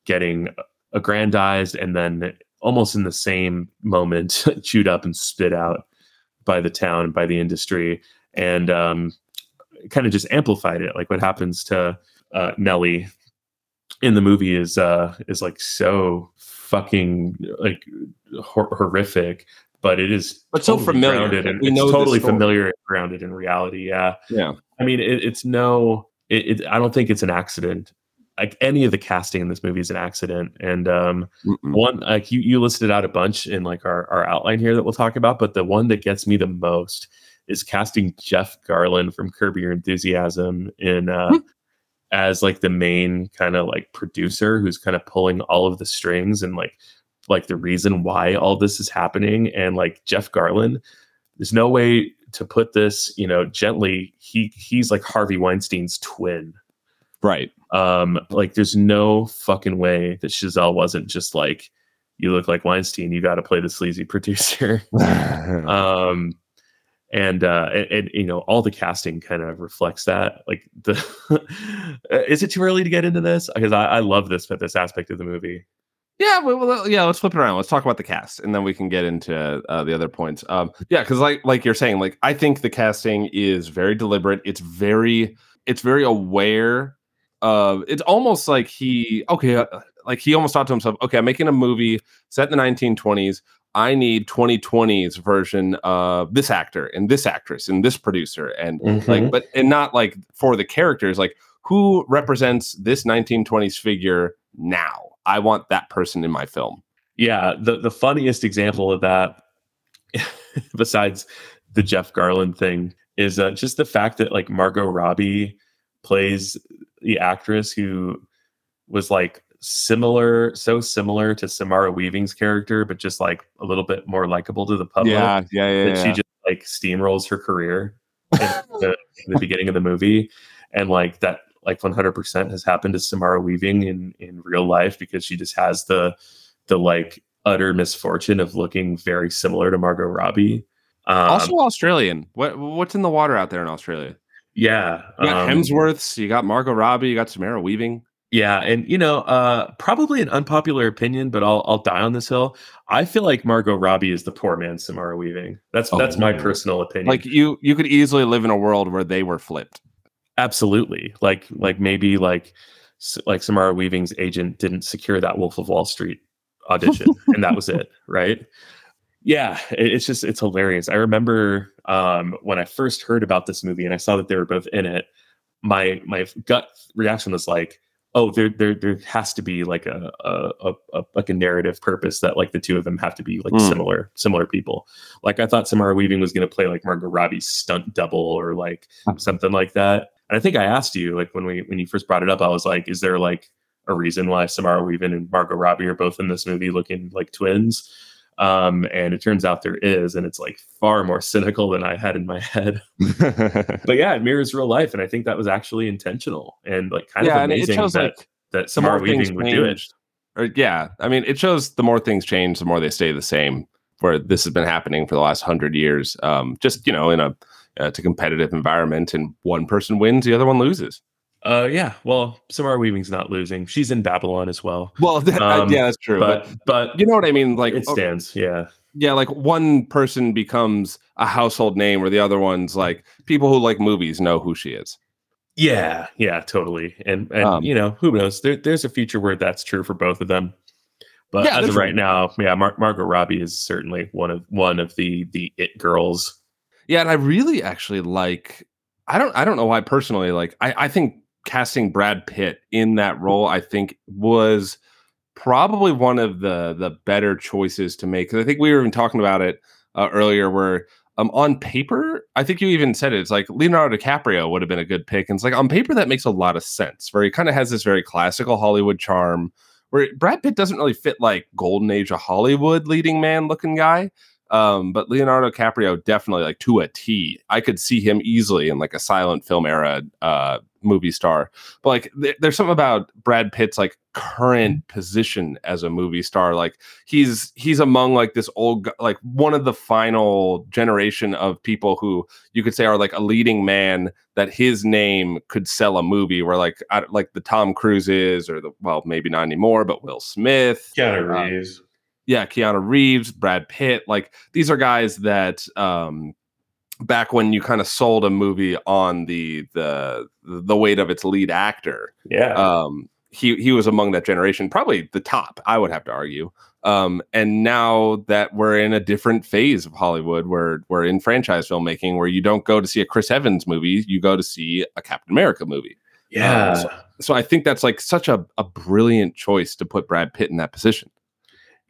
getting aggrandized and then almost in the same moment *laughs* chewed up and spit out by the town by the industry and um, kind of just amplified it like what happens to uh, Nellie in the movie is uh is like so fucking like hor- horrific but it is but totally so familiar and we know totally familiar and grounded in reality yeah. Yeah. I mean it, it's no it, it, i don't think it's an accident. Like any of the casting in this movie is an accident and um Mm-mm. one like you you listed out a bunch in like our, our outline here that we'll talk about but the one that gets me the most is casting jeff garlin from curb your enthusiasm in uh hmm as like the main kind of like producer who's kind of pulling all of the strings and like like the reason why all this is happening. And like Jeff Garlin there's no way to put this you know gently he he's like Harvey Weinstein's twin. Right. Um like there's no fucking way that Chazelle wasn't just like you look like Weinstein you got to play the sleazy producer. *laughs* *laughs* Um and uh and, and, you know all the casting kind of reflects that like the *laughs* is it too early to get into this? Because I, I love this this aspect of the movie. Yeah well, yeah let's flip it around. Let's talk about the cast and then we can get into uh, the other points. Um yeah because like like you're saying like i think the casting is very deliberate. It's very it's very aware of it's almost like he okay uh, like he almost thought to himself okay i'm making a movie set in the 1920s I need 2020's version of this actor and this actress and this producer and mm-hmm. like but and not like for the characters like who represents this 1920s figure now I want that person in my film yeah the the funniest example of that *laughs* besides the Jeff Garlin thing is uh, just the fact that like Margot Robbie plays the actress who was like similar, so similar to Samara Weaving's character, but just like a little bit more likable to the public. Yeah, yeah, yeah. That yeah. she just like steamrolls her career *laughs* in the, the beginning of the movie, and like that, like 100% has happened to Samara Weaving in in real life because she just has the the like utter misfortune of looking very similar to Margot Robbie. Um, also Australian. What what's in the water out there in Australia? Yeah. You got um, Hemsworths, you got Margot Robbie, you got Samara Weaving. Yeah, and you know, uh, probably an unpopular opinion, but I'll I'll die on this hill. I feel like Margot Robbie is the poor man Samara Weaving. That's Oh, that's my personal opinion. Like you you could easily live in a world where they were flipped. absolutely, like like maybe like like Samara Weaving's agent didn't secure that Wolf of Wall Street audition, *laughs* and that was it, right? Yeah, it's just it's hilarious. I remember um, when I first heard about this movie and I saw that they were both in it. My my gut reaction was like, oh, there there there has to be like a a, a, a like a narrative purpose that like the two of them have to be like Hmm. similar similar people. Like I thought Samara Weaving was going to play like Margot Robbie's stunt double or like something like that. And I think I asked you like when we when you first brought it up, I was like, is there like a reason why Samara Weaving and Margot Robbie are both in this movie looking like twins? Um, and it turns out there is, and it's like far more cynical than I had in my head. *laughs* But yeah, it mirrors real life, and I think that was actually intentional and like kind yeah, of amazing shows that like that things Weaving would do it. Or yeah, I mean, it shows the more things change, the more they stay the same. Where this has been happening for the last hundred years, um, just you know, in a uh, a competitive environment, and one person wins, the other one loses. Uh, yeah. Well, Samara Weaving's not losing. She's in Babylon as well. Well, that, Um, yeah, that's true. But, But but you know what I mean? Like, it stands. Yeah. yeah, like one person becomes a household name, or the other one's like people who like movies know who she is. Yeah, yeah, totally. And and Um, you know, who knows? There, there's a future where that's true for both of them. But Yeah, as of right now, yeah, Mar- Margot Robbie is certainly one of one of the the it girls. Yeah, and I really actually like. I don't. I don't know why personally. Like, I. I think casting Brad Pitt in that role, I think was probably one of the the better choices to make. Because I think we were even talking about it uh, earlier, where um on paper, I think you even said it. It's like Leonardo DiCaprio would have been a good pick, and it's like on paper that makes a lot of sense. Where he kind of has this very classical Hollywood charm. Where Brad Pitt doesn't really fit like golden age of Hollywood leading man looking guy. Um, but Leonardo DiCaprio definitely like to a T. I could see him easily in like a silent film era uh movie star. But like there- there's something about Brad Pitt's like current position as a movie star. Like he's he's among like this old like one of the final generation of people who you could say are like a leading man that his name could sell a movie where like I, like the Tom Cruises or the well maybe not anymore but Will Smith Keanu Uh, Reeves. Yeah, Keanu Reeves, Brad Pitt, like these are guys that um back when you kind of sold a movie on the the the weight of its lead actor, yeah. um he he was among that generation, probably the top, I would have to argue. Um and now that we're in a different phase of Hollywood where we're in franchise filmmaking where you don't go to see a Chris Evans movie, you go to see a Captain America movie. yeah. so- So I think that's like such a, a brilliant choice to put Brad Pitt in that position.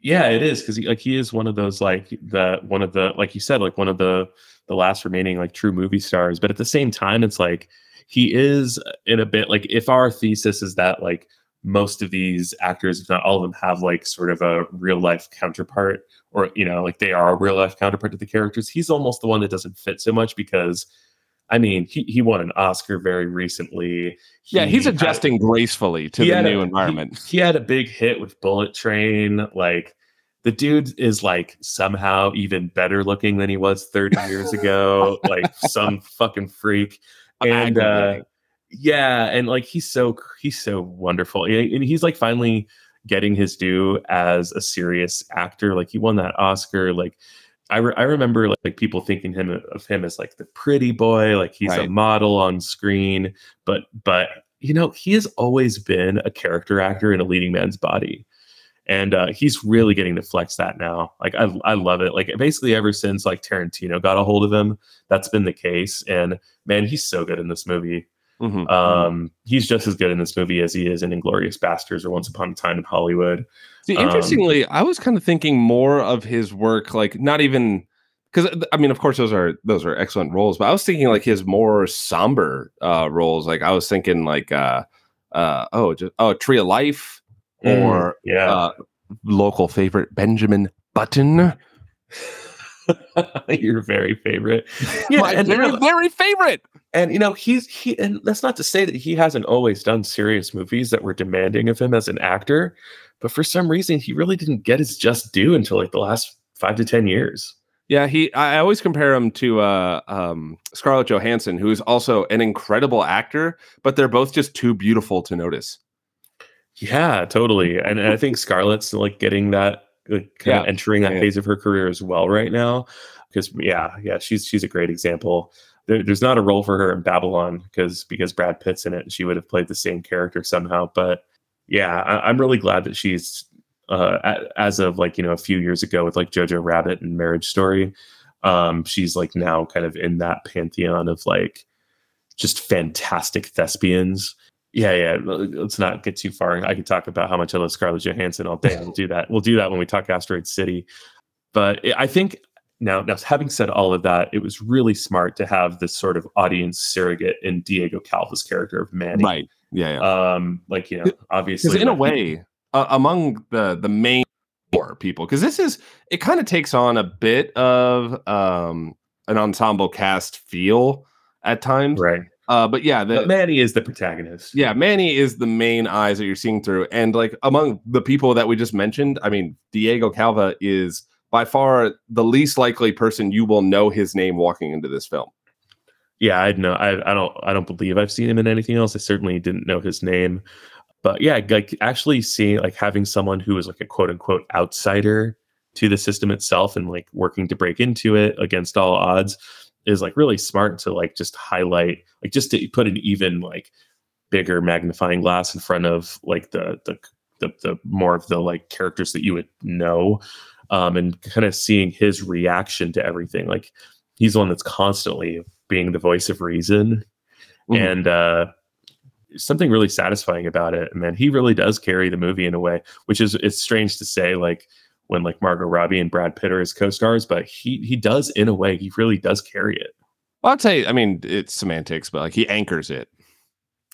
Yeah, it is because he, like he is one of those like the one of the like you said like one of the the last remaining like true movie stars. But at the same time, it's like he is uh, in a bit like if our thesis is that like most of these actors, if not all of them, have like sort of a real life counterpart, or you know like they are a real life counterpart to the characters. He's almost the one that doesn't fit so much because. I mean, he, he won an Oscar very recently. Yeah, he's He had- adjusting gracefully to the new a- environment. He, he had a big hit with Bullet Train. Like the dude is like somehow even better looking than he was 30 years ago. *laughs* like some fucking freak. And uh, yeah, and like he's so he's so wonderful. And he's like finally getting his due as a serious actor. Like he won that Oscar. Like I, re- I remember like, like people thinking him of him as like the pretty boy, like he's a model on screen, but but you know he has always been a character actor in a leading man's body, and uh, he's really getting to flex that now. Like I I love it. Like basically ever since like Tarantino got a hold of him, that's been the case. And man, he's so good in this movie. Mhm. Um, he's just as good in this movie as he is in Inglourious Basterds or Once Upon a Time in Hollywood. See, um, interestingly, I was kind of thinking more of his work, like not even because I mean, of course, those are those are excellent roles, but I was thinking like his more somber uh, roles. Like I was thinking like uh, uh, oh, just oh, Tree of Life or yeah, uh, local favorite Benjamin Button. *laughs* your very favorite. *laughs* Yeah, My and, very, very favorite. and you know he's he and that's not to say that he hasn't always done serious movies that were demanding of him as an actor, but for some reason he really didn't get his just due until like the last five to ten years. Yeah, he. I always compare him to uh, um, Scarlett Johansson, who is also an incredible actor, but they're both just too beautiful to notice. Yeah, totally. And, and I think Scarlett's like getting that, kind Yeah. of entering that Yeah. phase of her career as well right now. Because yeah, yeah, she's she's a great example. There, there's not a role for her in Babylon because because Brad Pitt's in it, she would have played the same character somehow. But yeah, I, I'm really glad that she's uh, as of like you know a few years ago with like Jojo Rabbit and Marriage Story. Um, she's like now kind of in that pantheon of like just fantastic thespians. Yeah, yeah. Let's not get too far. I could talk about how much I love Scarlett Johansson all day. We'll do that. We'll do that when we talk Asteroid City. But I- think now, now having said all of that, it was really smart to have this sort of audience surrogate in Diego Calva's character of Manny. Right. Yeah. yeah. Um, like you know, obviously, in a way, uh, among the the main people, because this is it kind of takes on a bit of um an ensemble cast feel at times. right? Uh, but yeah, the, But Manny is the protagonist. yeah, Manny is the main eyes that you're seeing through, and like among the people that we just mentioned, I mean, Diego Calva is by far the least likely person you will know his name walking into this film. yeah i know I, I don't i don't believe i've seen him in anything else i certainly didn't know his name but yeah like actually seeing like having someone who is like a quote unquote outsider to the system itself and like working to break into it against all odds is like really smart to like just highlight like just to put an even like bigger magnifying glass in front of like the the the, the more of the like characters that you would know um and kind of seeing his reaction to everything like he's the one that's constantly being the voice of reason Mhm. and uh something really satisfying about it And man he really does carry the movie in a way which is it's strange to say like when like margot robbie and brad pitt are his co-stars but he he does in a way he really does carry it Well, I'd say, I mean, it's semantics, but like he anchors it.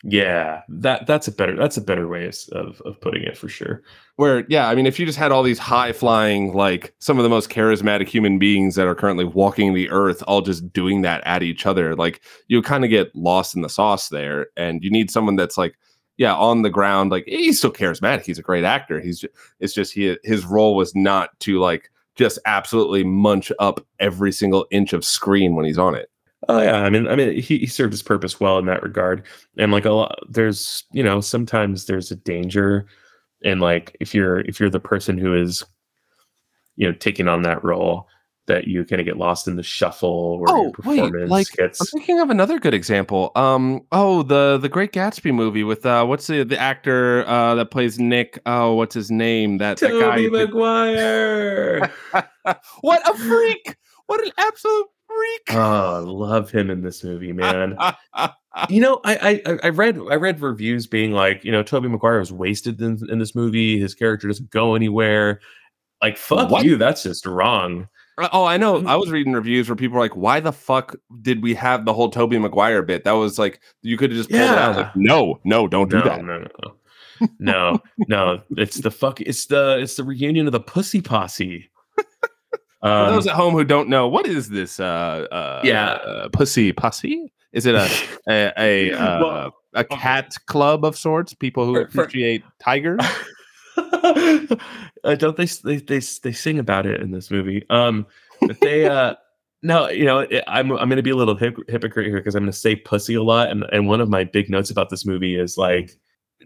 yeah that that's a better that's a better way of of, of putting it for sure Where, yeah, I mean, if you just had all these high flying, like some of the most charismatic human beings that are currently walking the earth, all just doing that at each other, like you kind of get lost in the sauce there. And you need someone that's like, yeah, on the ground, like he's still charismatic. He's a great actor. He's just, it's just he his role was not to like just absolutely munch up every single inch of screen when he's on it. Oh yeah, I mean, I mean, he, he served his purpose well in that regard, and like a lot, there's you know sometimes there's a danger, and like if you're if you're the person who is, you know, taking on that role, that you kind of get lost in the shuffle or Oh, your wait, performance like, I'm gets. thinking of another good example. Um, oh, the the Great Gatsby movie with uh, what's the the actor uh that plays Nick? Oh, what's his name? That that guy. Tobey who did- Maguire. *laughs* what a freak! What an absolute freak! oh, I love him in this movie, man. *laughs* you know, I, I I read I read reviews being like, you know, Tobey Maguire was wasted in, in this movie. His character doesn't go anywhere. Like, fuck What? you. That's just wrong. Oh, I know. I was reading reviews where people were like, "Why the fuck did we have the whole Tobey Maguire bit? That was like you could have just pulled it out." I was Yeah. like, no, no, don't do no, that. no, no, no, no. It's the fuck. It's the it's the reunion of the Pussy Posse. *laughs* For Um, those at home who don't know, what is this? Uh, uh, Yeah. uh, pussy Posse. Is it a a a, *laughs* uh, Well, a cat club of sorts? People who appreciate tigers. *laughs* *laughs* uh, don't they, they they they sing about it in this movie? Um, but they uh. *laughs* No, you know, I'm I'm going to be a little hip, hypocrite here because I'm going to say pussy a lot, and and one of my big notes about this movie is like,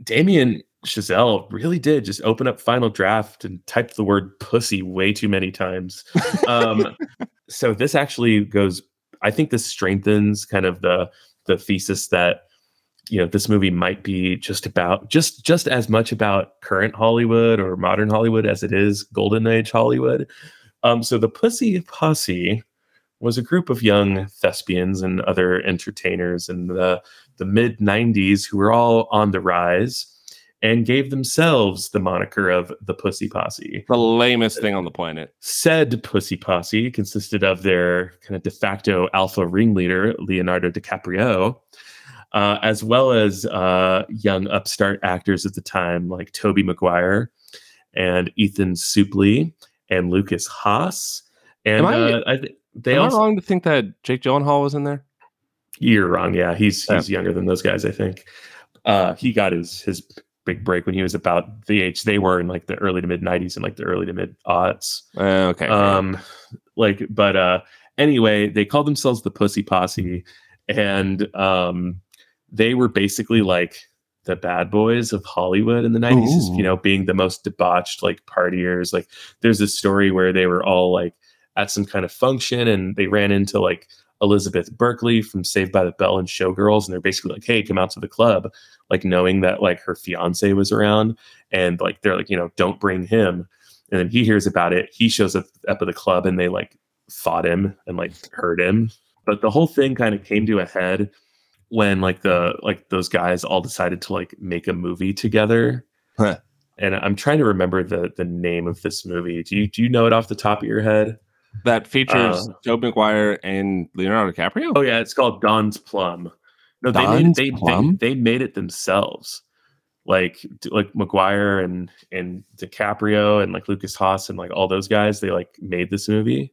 Damien Chazelle really did just open up Final Draft and type the word pussy way too many times. Um, *laughs* so this actually goes. I think this strengthens kind of the the thesis that you know this movie might be just about just just as much about current Hollywood or modern Hollywood as it is golden age Hollywood. Um, so the Pussy Posse was a group of young thespians and other entertainers in the the mid 90s who were all on the rise and gave themselves the moniker of the Pussy Posse. the lamest thing on the planet. Said Pussy Posse consisted of their kind of de facto alpha ringleader, Leonardo DiCaprio, uh, as well as uh, young upstart actors at the time like Tobey Maguire and Ethan Suplee and Lucas Haas. And Am I- uh, I th- they Am also I wrong to think that Jake Gyllenhaal was in there? you're wrong. Yeah, he's Yeah. he's younger than those guys. I think uh, he got his his big break when he was about the age they were in like the early to mid '90s and like the early to mid aughts. Uh, okay. Um, like but uh anyway they called themselves the pussy posse and um they were basically like the bad boys of hollywood in the 90s Ooh. you know being the most debauched like partiers. Like there's this story where they were all like at some kind of function and they ran into like elizabeth berkley from saved by the bell and showgirls and they're basically like hey come out to the club like knowing that like her fiance was around and like they're like you know don't bring him. And then he hears about it he shows up, up at the club and they like fought him and like hurt him. But the whole thing kind of came to a head when like the like those guys all decided to like make a movie together Huh. and i'm trying to remember the the name of this movie do you do you know it off the top of your head That features Uh, Tobey Maguire and Leonardo DiCaprio. oh yeah it's called don's plum no they Don's made it, they, Plum? they they made it themselves like like Maguire and and DiCaprio and like Lucas Haas and like all those guys they like made this movie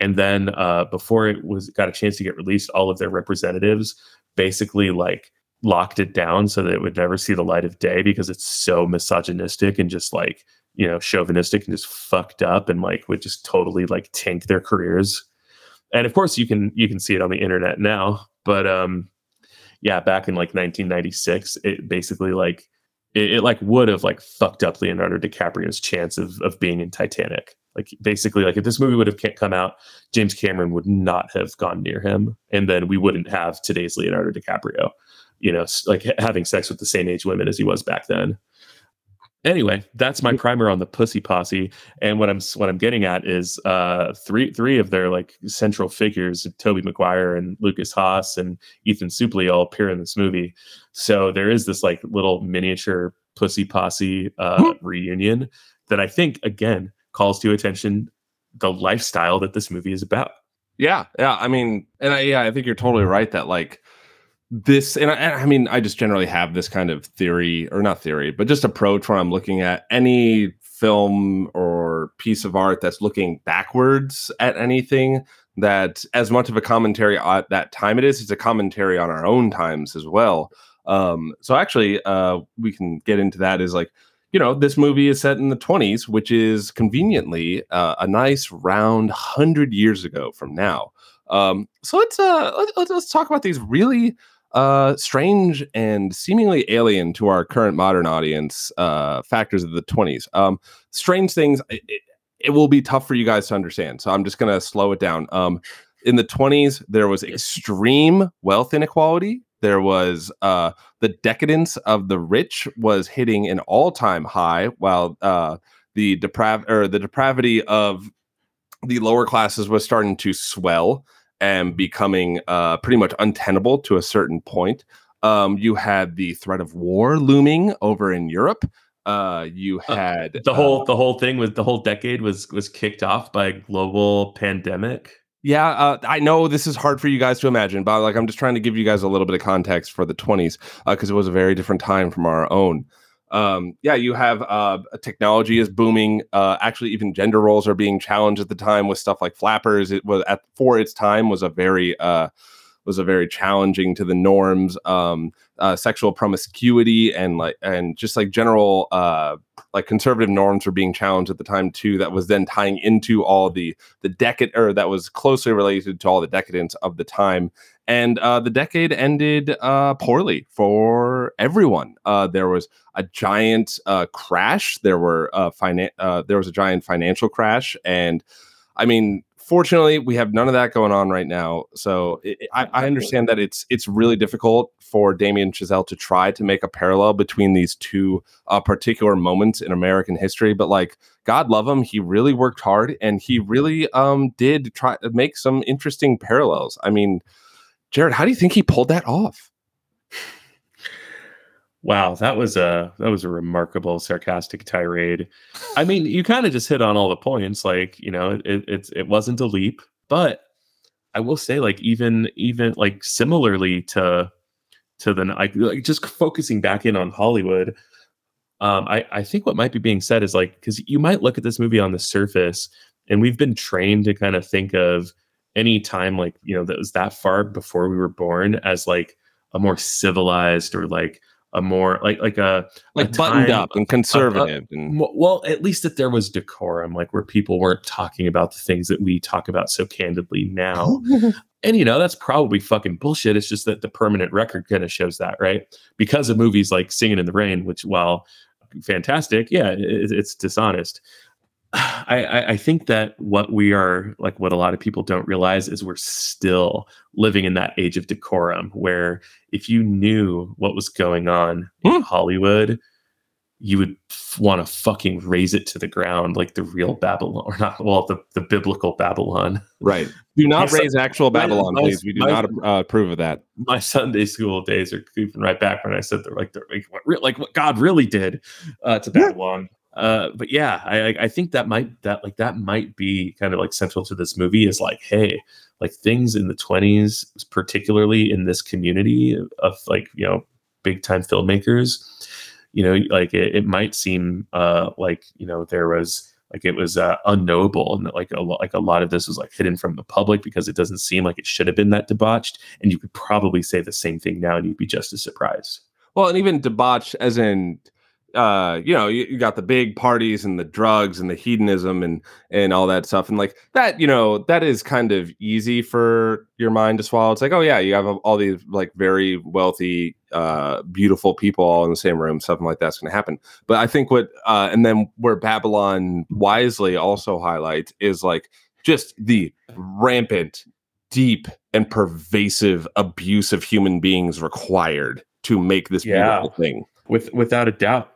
and then uh before it was got a chance to get released all of their representatives basically like locked it down so that it would never see the light of day because it's so misogynistic and just like you know chauvinistic and just fucked up and like would just totally like tank their careers. And of course you can you can see it on the internet now but um yeah back in like 1996 it basically like it, it like would have like fucked up leonardo dicaprio's chance of of being in titanic like basically like if this movie would have come out james cameron would not have gone near him and then we wouldn't have today's leonardo dicaprio you know like having sex with the same age women as he was back then. Anyway that's my primer on the pussy posse and what i'm what i'm getting at is uh three three of their like central figures Tobey Maguire and lucas haas and ethan suplee all appear in this movie. So there is this like little miniature pussy posse uh reunion that i think again calls to attention the lifestyle that this movie is about Yeah, yeah. I mean, and I, yeah, I think you're totally right that like this, and I, and I mean, I just generally have this kind of theory, or not theory, but just approach when I'm looking at any film or piece of art that's looking backwards at anything. That as much of a commentary at that time it is, it's a commentary on our own times as well. Um, so actually, uh, we can get into that. Is like you know, this movie is set in the 20s, which is conveniently uh, a nice round hundred years ago from now. Um, so let's uh, let, let's let's talk about these really uh, strange and seemingly alien to our current modern audience uh, factors of the 20s. Um, strange things. It, it, it will be tough for you guys to understand, so I'm just gonna slow it down. Um, in the 20s, there was extreme wealth inequality. There was uh, the decadence of the rich was hitting an all-time high, while uh, the deprav or the depravity of the lower classes was starting to swell and becoming uh, pretty much untenable to a certain point. Um, you had the threat of war looming over in Europe. Uh, you Uh, had the whole the whole thing was the whole decade was was kicked off by a global pandemic Yeah, uh, I know this is hard for you guys to imagine, but like I'm just trying to give you guys a little bit of context for the 20s because it was a very different time from our own. Um, yeah, you have uh, technology is booming. Uh, actually, even gender roles are being challenged at the time with stuff like flappers. It was at for its time was a very uh, was a very challenging to the norms. Um, uh, sexual promiscuity and like and just like general uh, like conservative norms were being challenged at the time too. That was then tying into all the the decade or that was closely related to all the decadence of the time. And uh, the decade ended uh, poorly for everyone. Uh, there was a giant uh, crash. There were finan- uh, there was a giant financial crash. And i mean fortunately we have none of that going on right now so it, I, I understand that it's it's really difficult for damien chazelle to try to make a parallel between these two uh, particular moments in american history but like God love him. He really worked hard and he really um, did try to make some interesting parallels. I mean, Jared, how do you think he pulled that off? Wow, that was a that was a remarkable sarcastic tirade. I mean, you kind of just hit on all the points. Like, you know, it it's it wasn't a leap, but I will say, like, even even like similarly to to the like, like just focusing back in on Hollywood. Um, I I think what might be being said is like because you might look at this movie on the surface, and we've been trained to kind of think of any time like you know that was that far before we were born as like a more civilized or like a more like like a like a buttoned time- up and conservative and well at least that there was decorum like where people weren't talking about the things that we talk about so candidly now. *laughs* And you know that's probably fucking bullshit. It's just that the permanent record kind of shows that right? Because of movies like singing in the rain which while fantastic yeah it, it's dishonest *sighs* I, I i think that what we are like what a lot of people don't realize is we're still living in that age of decorum where if you knew what was going on Hmm. in hollywood you would f- want to fucking raze it to the ground like the real babylon or not well the, the biblical babylon right. *laughs* Do not raze actual Babylon, my- please. We do my- not uh, approve of that. my Sunday school days are creeping right back when I said they're like they're like what, like what God really did uh, to Babylon. Uh, but yeah, I I- think that might that like that might be kind of like central to this movie is like hey like things in the twenties, particularly in this community of, of like you know big time filmmakers, you know like it, it might seem uh like you know there was like it was uh, unknowable and that like a lot like a lot of this was like hidden from the public because it doesn't seem like it should have been that debauched and you could probably say the same thing now and you'd be just as surprised. Well, and even debauch, as in, uh, you know, you, you got the big parties and the drugs and the hedonism and and all that stuff, and like that, you know, that is kind of easy for your mind to swallow. It's like, oh yeah, you have all these like very wealthy, uh, beautiful people all in the same room. Something like that's going to happen. But I think what, uh, and then where Babylon wisely also highlights is like just the rampant, deep, and pervasive abuse of human beings required to make this Yeah. beautiful thing. with without a doubt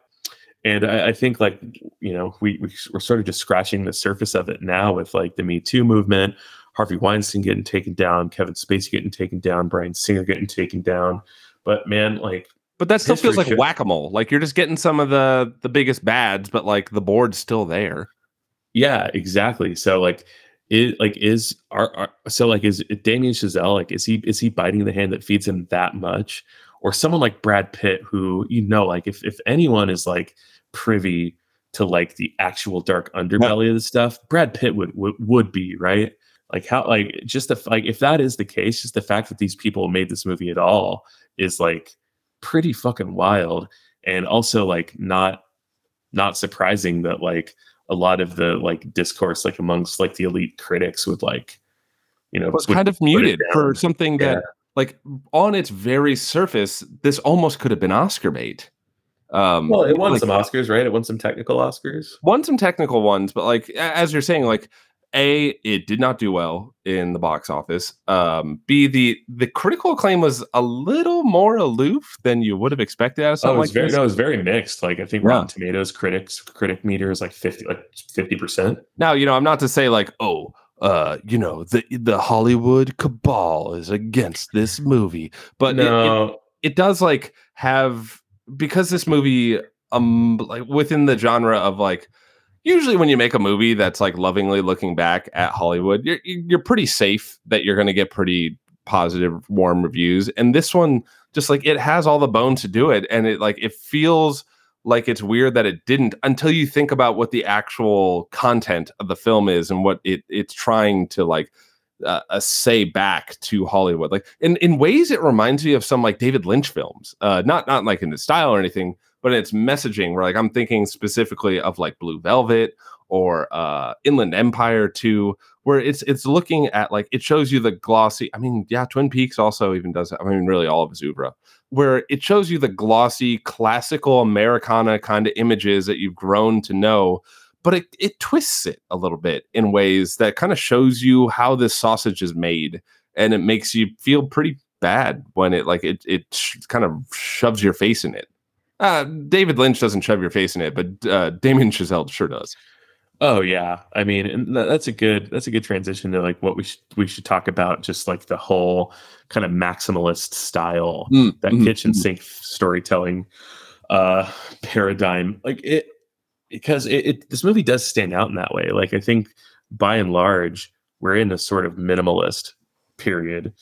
and I, I think like you know we, we we're sort of just scratching the surface of it now with like the me too movement harvey weinstein getting taken down kevin spacey getting taken down Bryan Singer getting taken down but man like But that still feels like whack a mole. Like you're just getting some of the the biggest bads, but like the board's still there. Yeah, exactly. So like it like is our, are so like is Damien Chazelle like is he is he biting the hand that feeds him that much or someone like Brad Pitt who you know like if if anyone is like privy to like the actual dark underbelly of the stuff Brad Pitt would would, would be right like how like just the like if that is the case just the fact that these people made this movie at all is like pretty fucking wild and also like not not surprising that like a lot of the like discourse like amongst like the elite critics would like you know was kind of muted for down. something that Yeah. like on its very surface, this almost could have been Oscar bait. Um well it won like, some oscars right it won some technical oscars won some technical ones, but like as you're saying, like a it did not do well in the box office. Um, B the the critical acclaim was a little more aloof than you would have expected out of oh it was like very this. no it was very mixed like i think Yeah. rotten tomatoes critics critic meter is like 50 like 50 percent Now, you know, I'm not to say like, oh, uh, you know, the the Hollywood cabal is against this movie, but it- it, no it does like have because this movie um like within the genre of like usually when you make a movie that's like lovingly looking back at Hollywood you're you're pretty safe that you're going to get pretty positive warm reviews. And this one just like it has all the bone to do it and it like it feels like it's weird that it didn't until you think about what the actual content of the film is and what it it's trying to like uh, uh, say back to Hollywood. Like in in ways, it reminds me of some like David Lynch films. Uh, not not like in the style or anything, but its messaging. Where like I'm thinking specifically of like Blue Velvet or uh, Inland Empire too, where it's it's looking at like it shows you the glossy. I mean, yeah, Twin Peaks also even does. I mean, really all of his where it shows you the glossy classical Americana kind of images that you've grown to know but it, it twists it a little bit in ways that kind of shows you how this sausage is made and it makes you feel pretty bad when it like it it sh- kind of shoves your face in it uh david lynch doesn't shove your face in it but uh damien chazelle sure does Oh yeah, I mean, that's a good that's a good transition to like what we should we should talk about, just like the whole kind of maximalist style Mm, that mhm, kitchen mhm. sink storytelling uh paradigm. Like it because it, it this movie does stand out in that way. Like I think by and large we're in a sort of minimalist period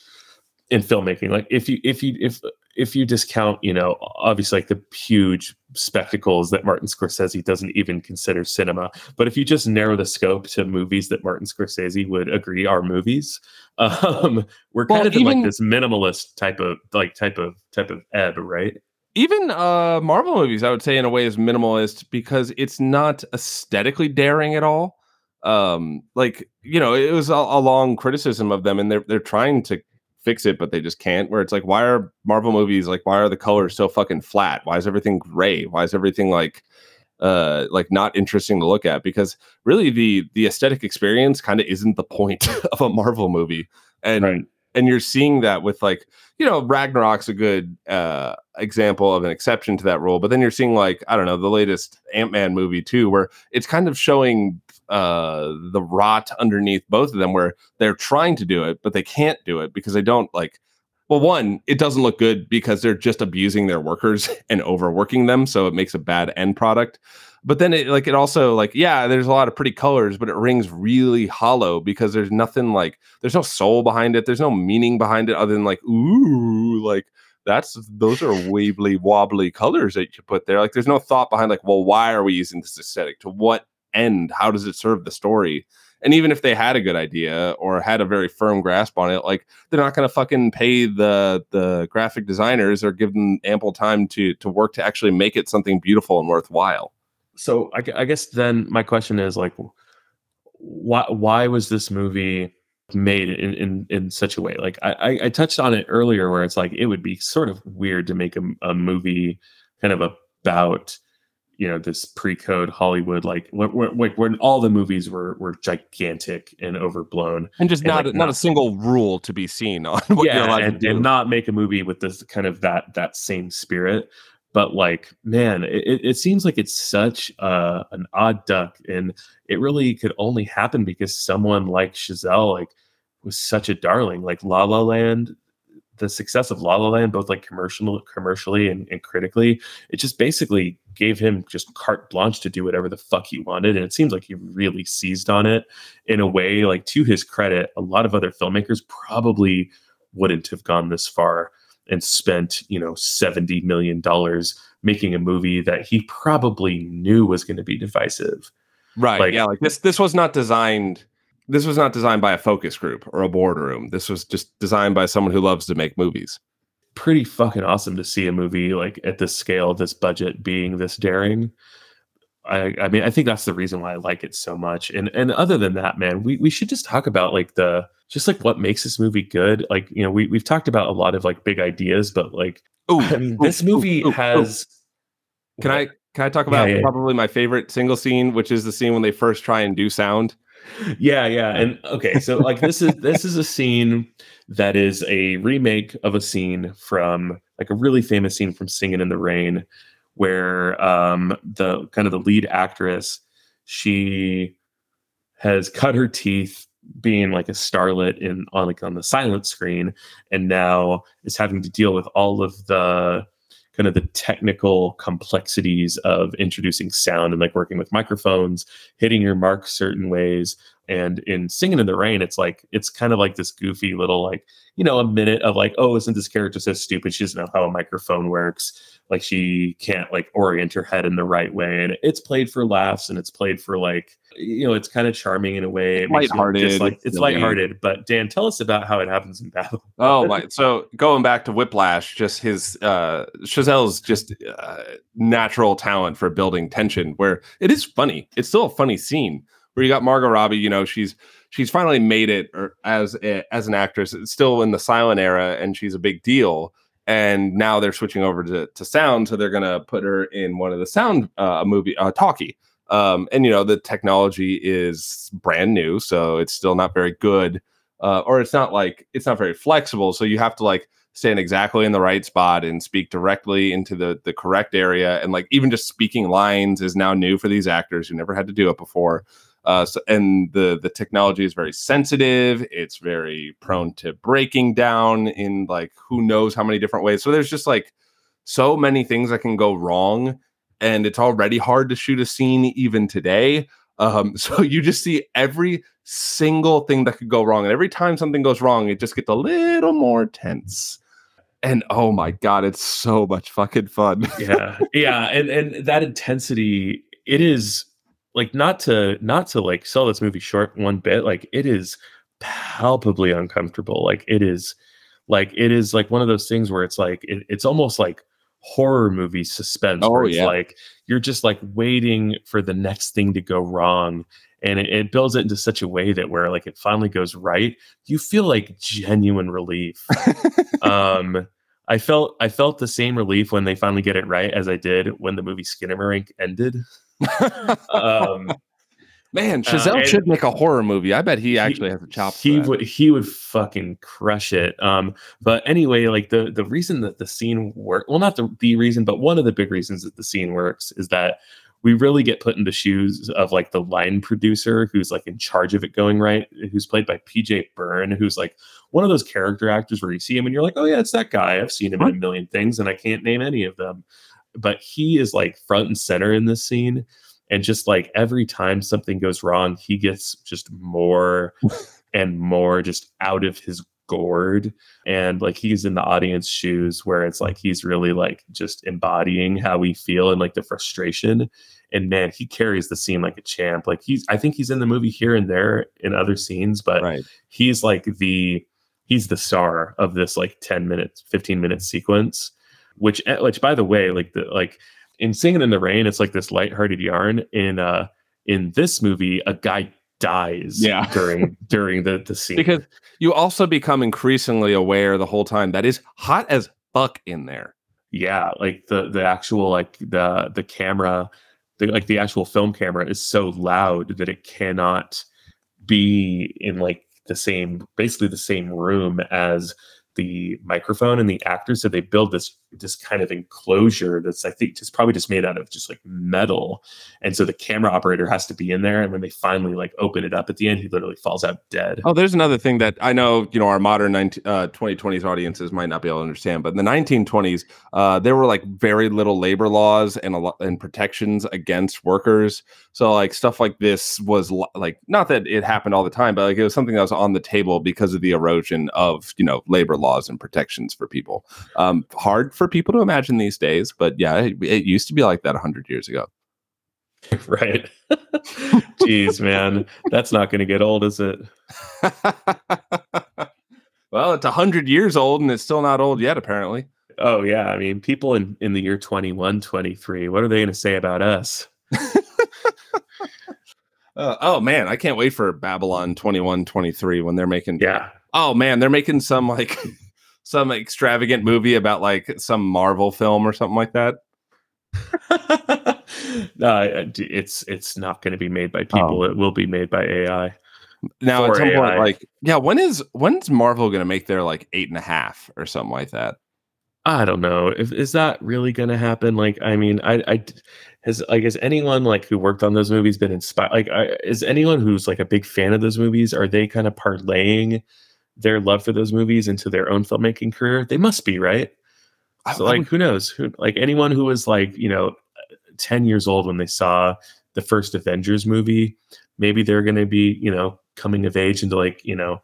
in filmmaking. Like if you if you if if you discount, you know, obviously like the huge spectacles that Martin Scorsese doesn't even consider cinema, but if you just narrow the scope to movies that Martin Scorsese would agree are movies, *laughs* um, we're kind Well, of in even- like this minimalist type of like type of type of ebb, right? Even uh Marvel movies, I would say in a way is minimalist because it's not aesthetically daring at all. Um, like you know, it was a, a long criticism of them, and they're they're trying to fix it, but they just can't. Where it's like, why are Marvel movies like why are the colors so fucking flat? Why is everything gray? Why is everything like uh like not interesting to look at? Because really the the aesthetic experience kind of isn't the point *laughs* of a Marvel movie. And right. and you're seeing that with like, you know, Ragnarok's a good uh example of an exception to that rule, but then you're seeing like, I don't know, the latest Ant-Man movie too, where it's kind of showing uh, the rot underneath both of them where they're trying to do it but they can't do it because they don't like well one it doesn't look good because they're just abusing their workers *laughs* and overworking them so it makes a bad end product. But then it like it also like yeah there's a lot of pretty colors but it rings really hollow because there's nothing like there's no soul behind it there's no meaning behind it other than like ooh like that's those are wavely wobbly colors that you put there like there's no thought behind like well why are we using this aesthetic to what end? How does it serve the story? And even if they had a good idea or had a very firm grasp on it, like they're not going to fucking pay the the graphic designers or give them ample time to to work to actually make it something beautiful and worthwhile. So I, I guess then my question is like, why why was this movie made in, in in such a way like I, I touched on it earlier where it's like it would be sort of weird to make a, a movie kind of about you know this pre-code Hollywood like when, when, when, all the movies were were gigantic and overblown and just and not like, not, a single rule to be seen *laughs* on what yeah, you're allowed and, to do. and not make a movie with this kind of that that same spirit but like man it, it seems like it's such uh, an odd duck and it really could only happen because someone like Chazelle like was such a darling like La La Land the success of La La Land, both like commercial, commercially and, and, critically, it just basically gave him just carte blanche to do whatever the fuck he wanted. And it seems like he really seized on it in a way, like to his credit, a lot of other filmmakers probably wouldn't have gone this far and spent, you know, $70 million making a movie that he probably knew was going to be divisive. Right. Like, yeah. Like this, this was not designed this was not designed by a focus group or a boardroom. This was just designed by someone who loves to make movies. Pretty fucking awesome to see a movie like at this scale, this budget being this daring. I, I mean, I think that's the reason why I like it so much. And and other than that, man, we, we should just talk about like the just like what makes this movie good. Like, you know, we we've talked about a lot of like big ideas, but like Ooh, I mean, this movie ooh, has ooh. Can I can I talk about yeah, yeah. probably my favorite single scene, which is the scene when they first try and do sound? yeah yeah and okay so like this is this is a scene that is a remake of a scene from like a really famous scene from singing in the rain where um the kind of the lead actress she has cut her teeth being like a starlet in on like on the silent screen and now is having to deal with all of the kind of the technical complexities of introducing sound and like working with microphones, hitting your mark certain ways. And in Singing in the Rain, it's like, it's kind of like this goofy little, like, you know, a minute of like, oh, isn't this character so stupid? She doesn't know how a microphone works. Like, she can't like orient her head in the right way. And it's played for laughs and it's played for like, you know, it's kind of charming in a way. It lighthearted. Like, it's lighthearted. But Dan, tell us about how it happens in battle. Oh my! *laughs* So going back to Whiplash, just his uh Chazelle's just uh, natural talent for building tension. Where it is funny. It's still a funny scene where you got Margot Robbie. You know, she's she's finally made it or as a, as an actress. It's still in the silent era, and she's a big deal. And now they're switching over to, to sound, so they're gonna put her in one of the sound uh, movie uh, talkie um, and you know the technology is brand new, so it's still not very good, uh, or it's not like it's not very flexible. So you have to like stand exactly in the right spot and speak directly into the the correct area. And like even just speaking lines is now new for these actors who never had to do it before. Uh, so, and the the technology is very sensitive. It's very prone to breaking down in like who knows how many different ways. So there's just like so many things that can go wrong and it's already hard to shoot a scene even today. Um, *laughs* so you just see every single thing that could go wrong, and every time something goes wrong, it just gets a little more tense. And oh my god, it's so much fucking fun. *laughs* yeah, yeah, and and that intensity, it is like not to not to like sell this movie short one bit. Like it is palpably uncomfortable. Like it is, like it is like one of those things where it's like it, it's almost like horror movie suspense Oh, where it's yeah. like you're just like waiting for the next thing to go wrong and it, it builds it into such a way that where like it finally goes right you feel like genuine relief *laughs* um i felt i felt the same relief when they finally get it right as i did when the movie skinamarink ended um Man, Chazelle and- should make a horror movie. I bet he actually has a chop. he would he would fucking crush it um but anyway like the the reason that the scene work well not the, the reason but one of the big reasons that the scene works is that we really get put in the shoes of like the line producer who's like in charge of it going right who's played by pj byrne who's like one of those character actors where you see him and you're like oh yeah it's that guy i've seen him in a million things and i can't name any of them but he is like front and center in this scene and just like every time something goes wrong he gets just more *laughs* and more just out of his gourd and like he's in the audience shoes where it's like he's really like just embodying how we feel and like the frustration and man he carries the scene like a champ like he's i think he's in the movie here and there in other scenes but right. he's like the he's the star of this like 10 minutes 15 minute sequence which eh, which by the way like the like in singing in the rain it's like this lighthearted yarn in uh in this movie a guy dies Yeah. *laughs* during during the the scene Because you also become increasingly aware the whole time that is hot as fuck in there. yeah like the the actual like the the camera the like the actual film camera is so loud that it cannot be in like the same basically the same room as the microphone and the actors so they build this this kind of enclosure that's i think just probably just made out of just like metal and so the camera operator has to be in there and when they finally like open it up at the end he literally falls out dead Oh, there's another thing that I know, you know, our modern 19, uh, 2020s audiences might not be able to understand, but in the 1920s, uh, there were like very little labor laws and a lot and protections against workers. So like stuff like this was like not that it happened all the time, but like it was something that was on the table because of the erosion of you know labor laws and protections for people. Um, hard for people to imagine these days, but yeah, it, it used to be like that 100 years ago. *laughs* right *laughs* jeez man that's not going to get old is it *laughs* well, it's 100 years old and it's still not old yet, apparently. Oh yeah, I mean, people in in the year 21, 23, what are they going to say about us? Uh, oh man, I can't wait for Babylon 21 23 when they're making Yeah. Oh man, they're making some like some extravagant movie about like some Marvel film or something like that. *laughs* no, it's it's not going to be made by people. Oh. It will be made by AI. Now at some point, like yeah, when is when's Marvel gonna make their like eight and a half or something like that? I don't know. If is that really going to happen? Like, I mean, I, I has like has anyone like who worked on those movies been inspired? Like, I, is anyone who's like a big fan of those movies? Are they kind of parlaying their love for those movies into their own filmmaking career? They must be, right? I- So I like would- who knows? Who like anyone who was like, you know, 10 years old when they saw the first Avengers movie, maybe they're gonna be, you know, coming of age into like, you know,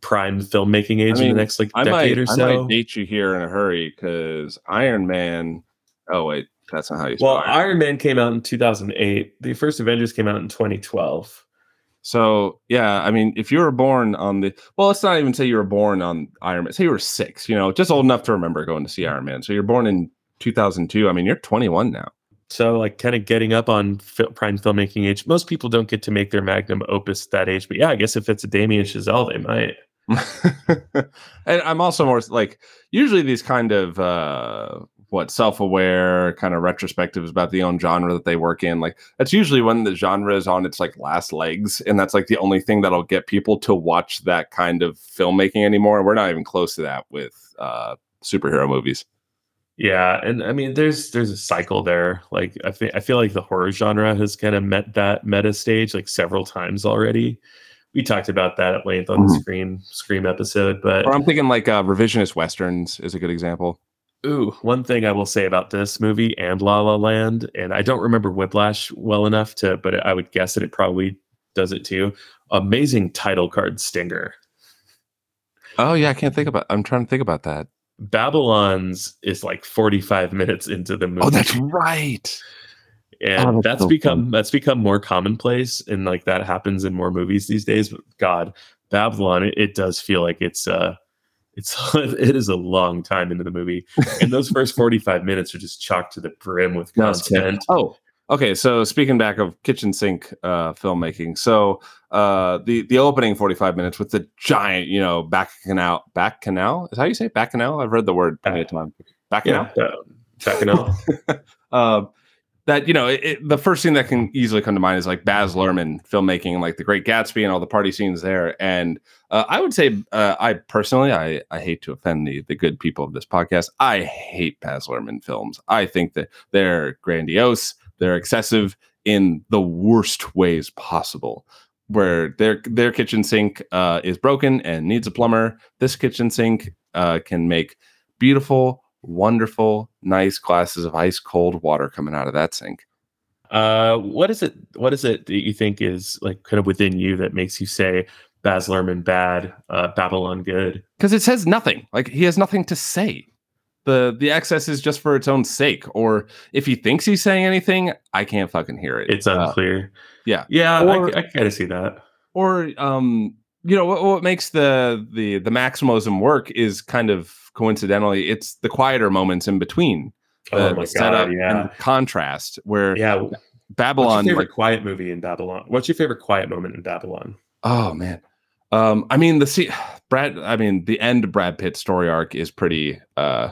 prime filmmaking age in mean, the next like I decade might, or so. I might date you here in a hurry because Iron Man. Oh wait, that's not how you. well, Iron. Iron Man came out in 2008. The first Avengers came out in 2012. So yeah, I mean, if you were born on the well, let's not even say you were born on Iron Man. Say you were six, you know, just old enough to remember going to see Iron Man. So you're born in 2002. I mean, you're 21 now. So like kind of getting up on fi- prime filmmaking age. Most people don't get to make their magnum opus that age, but yeah, I guess if it's a Damien Chazelle, they might. *laughs* and I'm also more like usually these kind of uh what self-aware kind of retrospectives about the own genre that they work in like that's usually when the genre is on its like last legs and that's like the only thing that'll get people to watch that kind of filmmaking anymore we're not even close to that with uh superhero movies Yeah, and I mean, there's there's a cycle there. Like I think I feel like the horror genre has kind of met that meta stage like several times already. We talked about that at length on the Mhm. Scream Scream episode, but or i'm thinking like uh revisionist westerns is a good example ooh, one thing I will say about this movie and La La Land, and I don't remember Whiplash well enough to, but I would guess that it probably does it too. Amazing title card stinger. oh yeah i can't think about i'm trying to think about that Babylon's is like 45 minutes into the movie. oh that's right and Oh, that's that's so become that's become more commonplace and like that happens in more movies these days but god babylon it, it does feel like it's uh It's *laughs* it is a long time into the movie, and those first *laughs* forty five minutes are just chocked to the brim with content. Oh, okay. So speaking back of kitchen sink uh, filmmaking, so uh, the the opening forty five minutes with the giant, you know, back canal, bacchanal is how you say it? bacchanal. I've read the word. Bacchanal, Yeah, uh, bacchanal. That you know it- the first thing that can easily come to mind is like Baz Luhrmann filmmaking like The Great Gatsby and all the party scenes there. And uh, I would say uh, I personally I, I hate to offend the the good people of this podcast I hate Baz Luhrmann films. I think that they're grandiose they're excessive in the worst ways possible where their their kitchen sink uh, is broken and needs a plumber. This kitchen sink uh, can make beautiful wonderful, nice glasses of ice cold water coming out of that sink. Uh, what is it? What is it that you think is like kind of within you that makes you say Baz Luhrmann bad, uh, Babylon good? Because it says nothing. Like he has nothing to say. The the excess is just for its own sake. Or if he thinks he's saying anything, I can't fucking hear it. It's Uh, unclear. yeah. yeah, Or- I, I kind of see that. or um you know what, what makes the the the maximalism work is kind of coincidentally it's the quieter moments in between the, oh my the setup god, yeah, and contrast where yeah. What's babylon your favorite like quiet movie in Babylon? What's your favorite quiet moment in Babylon? Oh man. Um, I mean the see Brad I mean the end Brad Pitt story arc is pretty uh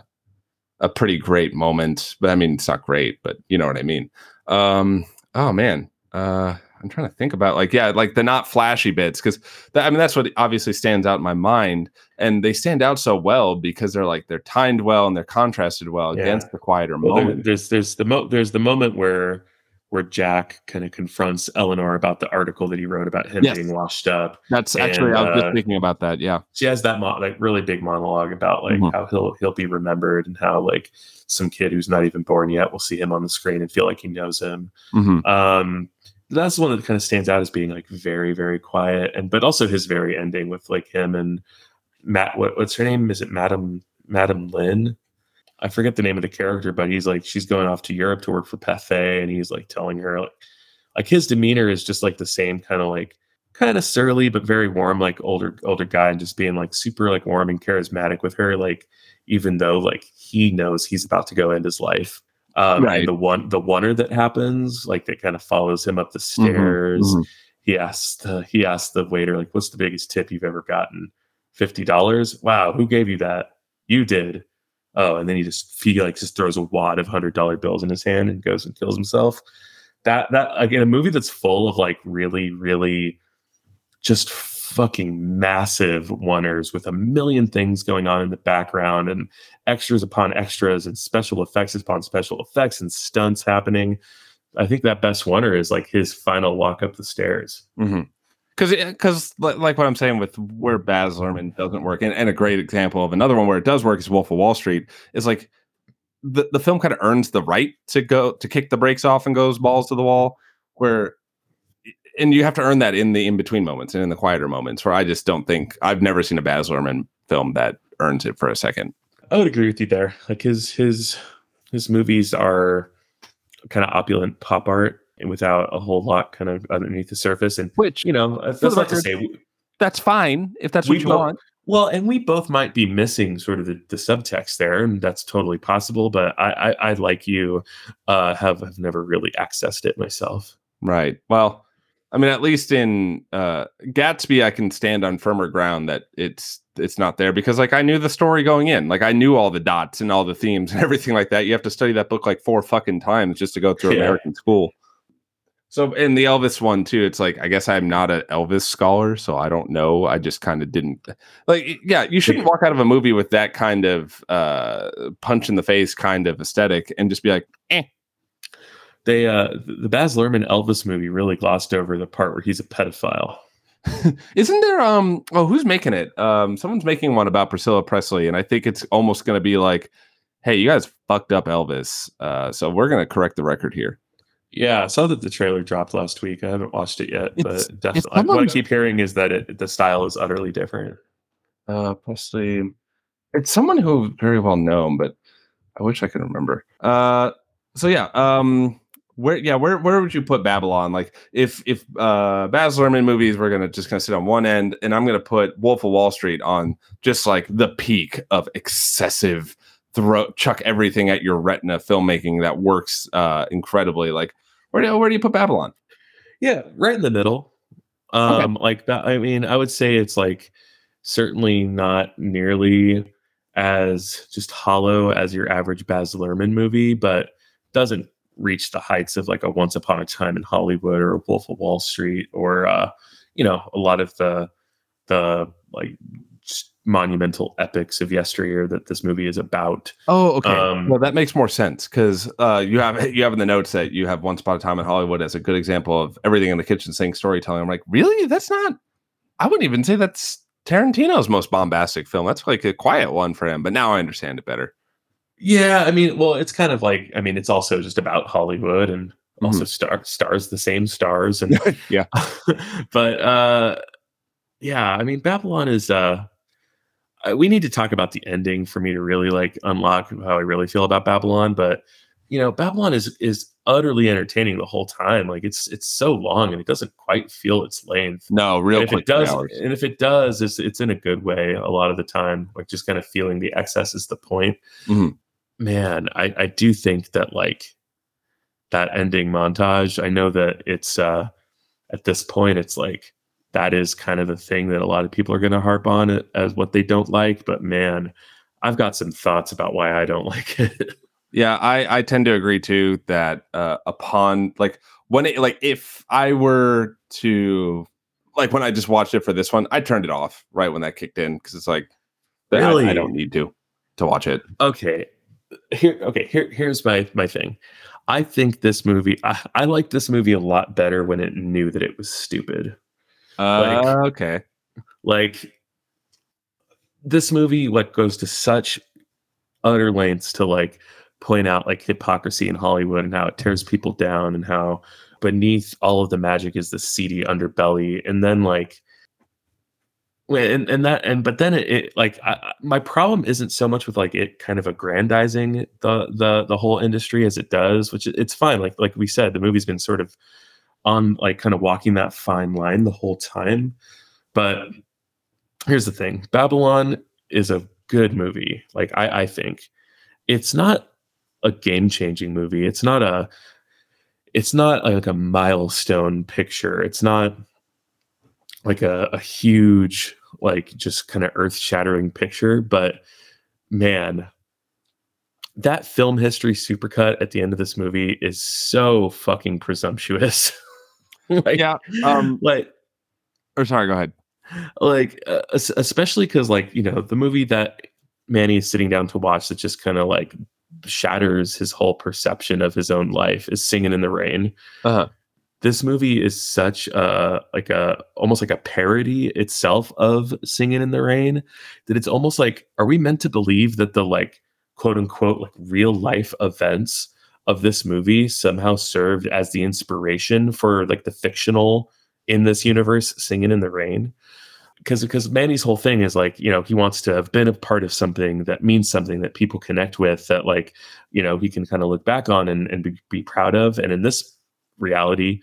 a pretty great moment, but I mean it's not great, but you know what I mean. Um oh man. Uh I'm trying to think about like yeah, like the not flashy bits because I mean that's what obviously stands out in my mind, and they stand out so well because they're like they're timed well and they're contrasted well Yeah. against the quieter Well, there- there's there's the mo- there's the moment where where Jack kind of confronts Elinor about the article that he wrote about him Yes. being washed up. That's actually I was and, just uh, thinking about that. Yeah, she has that mo- like really big monologue about like Mhm. how he'll he'll be remembered and how like some kid who's not even born yet will see him on the screen and feel like he knows him. Mhm. Um, that's one that kind of stands out as being like very very quiet and but also his very ending with like him and Matt. What, what's her name? Is it Madam Madam Lynn? I forget the name of the character, but he's like she's going off to Europe to work for Pathé, and he's like telling her like like his demeanor is just like the same kind of like kind of surly but very warm like older older guy and just being like super like warm and charismatic with her like even though like he knows he's about to go end his life um Right. and the one the oneer that happens like that kind of follows him up the Mhm, stairs. mhm. he asks the he asks the waiter like what's the biggest tip you've ever gotten? $50 wow who gave you that? You did. Oh and then he just he like just throws a wad of hundred dollar bills in his hand and goes and kills himself. That that again a movie that's full of like really really just fucking massive oneers with a million things going on in the background and extras upon extras and special effects upon special effects and stunts happening i think that best oneer is like his final walk up the stairs mm-hmm. because because like what I'm saying with where Baz Luhrmann doesn't work, and, and a great example of another one where it does work is Wolf of Wall Street. Is like the the film kind of earns the right to go to kick the brakes off and goes balls to the wall, where and you have to earn that in the in between moments and in the quieter moments. Where I just don't think I've never seen a Baz Luhrmann film that earns it for a second. I would agree with you there. Like his his his movies are kind of opulent pop art and without a whole lot kind of underneath the surface. And Which you know, that's For the not to say. that's fine if that's We what you both- want. Well, and we both might be missing sort of the, the subtext there, and that's totally possible. But I, I, I like you, uh, have have never really accessed it myself. Right. Well, I mean, at least in uh, Gatsby, I can stand on firmer ground that it's it's not there because, like, I knew the story going in. Like, I knew all the dots and all the themes *laughs* and everything like that. You have to study that book like four fucking times just to go through *laughs* Yeah. American school. So, in the Elvis one too, it's like I guess I'm not an Elvis scholar, so I don't know. I just kind of didn't like. Yeah, you shouldn't walk out of a movie with that kind of uh, punch in the face kind of aesthetic and just be like, eh. They uh, the Baz Luhrmann Elvis movie really glossed over the part where he's a pedophile. *laughs* Isn't there um oh who's making it? Um someone's making one about Priscilla Presley and I think it's almost going to be like hey, you guys fucked up Elvis. Uh so we're going to correct the record here. Yeah, I saw that the trailer dropped last week. I haven't watched it yet, It's- but definitely, what I keep hearing is that it, the style is utterly different. Uh Presley it's someone who very well known but I wish I could remember. Uh so yeah, um where yeah where where would you put babylon? Like if if uh baz luhrmann movies were gonna just gonna sit on one end and i'm gonna put wolf of wall street on just like the peak of excessive throw chuck everything at your retina filmmaking that works uh incredibly. Like where do, where do you put babylon? Yeah right in the middle. Um okay. like that i mean i would say it's like certainly not nearly as just hollow as your average baz luhrmann movie but doesn't reach the heights of like a Once Upon a Time in Hollywood or a Wolf of Wall Street or uh, you know a lot of the the like monumental epics of yesteryear that this movie is about. Oh, okay. Um, well, that makes more sense because uh, you have you have in the notes that you have Once Upon a Time in Hollywood as a good example of everything in the kitchen sink storytelling. I'm like, really? That's not. I wouldn't even say that's Tarantino's most bombastic film. That's like a quiet one for him. But now I understand it better. Yeah, I mean, well, it's kind of like I mean, it's also just about Hollywood and also mm-hmm. star stars the same stars and *laughs* yeah. *laughs* but uh yeah, I mean, Babylon is uh we need to talk about the ending for me to really like unlock how I really feel about Babylon, but you know, Babylon is is utterly entertaining the whole time. Like it's it's so long and it doesn't quite feel its length. No, real and if it does, and if it does, it's it's in a good way a lot of the time. Like just kind of feeling the excess is the point. Mm-hmm man, I, I do think that like that ending montage, I know that it's uh at this point it's like that is kind of the thing that a lot of people are going to harp on as what they don't like, but man, I've got some thoughts about why I don't *laughs* like it. yeah, I I tend to agree too that uh upon like when it like if I were to like when I just watched it for this one, I turned it off right when that kicked in because it's like really? I, I don't need to to watch it. Okay, here okay here here's my my thing. I think this movie I, I like this movie a lot better when it knew that it was stupid. Uh like, okay. like this movie like goes to such utter lengths to like point out like hypocrisy in hollywood and how it tears people down and how beneath all of the magic is the seedy underbelly. And then like and and that and but then it, it like I, my problem isn't so much with like it kind of aggrandizing the the the whole industry as it does which it's fine like like we said the movie's been sort of on like kind of walking that fine line the whole time. But here's the thing babylon is a good movie like i i think. It's not a game changing movie it's not a it's not like a milestone picture it's not like a, a huge, like just kind of earth shattering picture. But man, that film history supercut at the end of this movie is so fucking presumptuous. *laughs* like, yeah. Um, like, or sorry, go ahead. Like, uh, especially because, like, you know, the movie that Manny is sitting down to watch that just kind of like shatters his whole perception of his own life is Singing in the Rain. Uh-huh this movie is such a like a almost like a parody itself of singing in the rain that it's almost like are we meant to believe that the like quote unquote like real life events of this movie somehow served as the inspiration for like the fictional in this universe singing in the rain? Because because Manny's whole thing is like you know he wants to have been a part of something that means something that people connect with that like you know he can kind of look back on and, and be, be proud of. And in this reality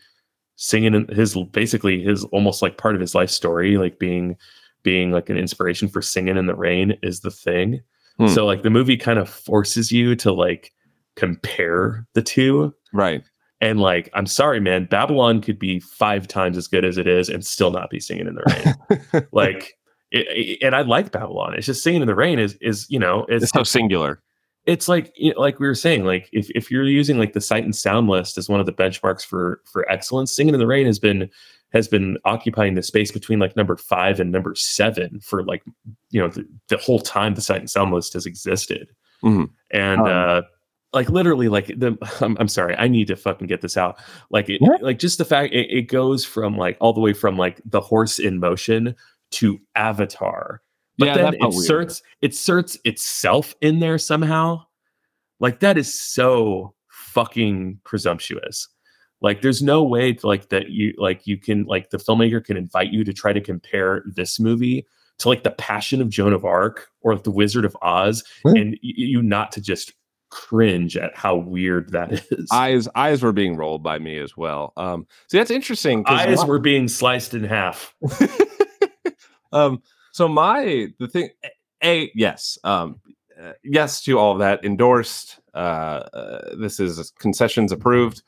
singing in his basically his almost like part of his life story, like being being like an inspiration for singing in the rain is the thing. Hmm. So like the movie kind of forces you to like compare the two. Right. And like, I'm sorry, man, Babylon could be five times as good as it is and still not be singing in the rain. *laughs* like, it, it, and I like Babylon. It's just singing in the rain is is you know it's, it's so singular it's like you know, like we were saying like if, if you're using like the sight and sound list as one of the benchmarks for for excellence singing in the rain has been has been occupying the space between like number five and number seven for like you know the, the whole time the sight and sound list has existed. Mm-hmm. and um, uh like literally like the *laughs* I'm, I'm, sorry i need to fucking get this out. Like it, like just the fact it, it goes from like all the way from like the horse in motion to avatar but yeah, then it inserts it inserts itself in there somehow. Like that is so fucking presumptuous. Like there's no way to like that you like you can like the filmmaker can invite you to try to compare this movie to like the Passion of Joan of Arc or like the Wizard of Oz, and you, you not to just cringe at how weird that *laughs* is. eyes eyes were being rolled by me as well. Um, see, that's interesting. Eyes my- were being sliced in half. *laughs* um, so my the thing, a yes, um, uh, yes to all of that. Endorsed. Uh, uh, this is concessions approved.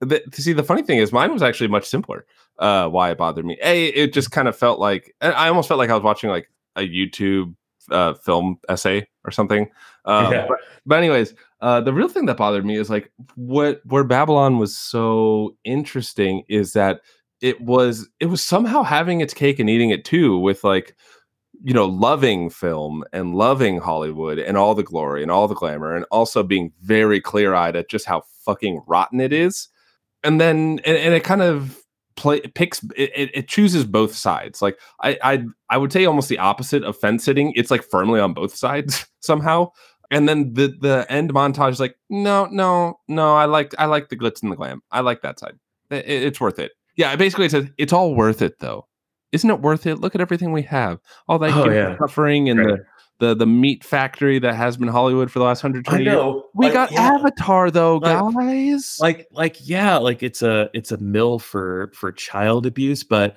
The, see, the funny thing is, mine was actually much simpler. Uh, why it bothered me? A, it just kind of felt like I almost felt like I was watching like a YouTube uh, film essay or something. Um, Yeah. but, but anyways, uh, the real thing that bothered me is like what where Babylon was so interesting is that it was it was somehow having its cake and eating it too with like you know loving film and loving hollywood and all the glory and all the glamour and also being very clear-eyed at just how fucking rotten it is. And then and, and it kind of play it picks it, it, chooses both sides. Like I, I i would say almost the opposite of fence sitting. It's like firmly on both sides *laughs* somehow. And then the the end montage is like no no no i like i like the glitz and the glam. I like that side. It- it's worth it. Yeah basically it says it's all worth it though isn't it worth it? Look at everything we have. All that Oh, human yeah. suffering and Right. the, the the meat factory that has been hollywood for the last 120 years. we Like, got yeah. avatar though Like- guys. like like yeah like it's a it's a mill for for child abuse but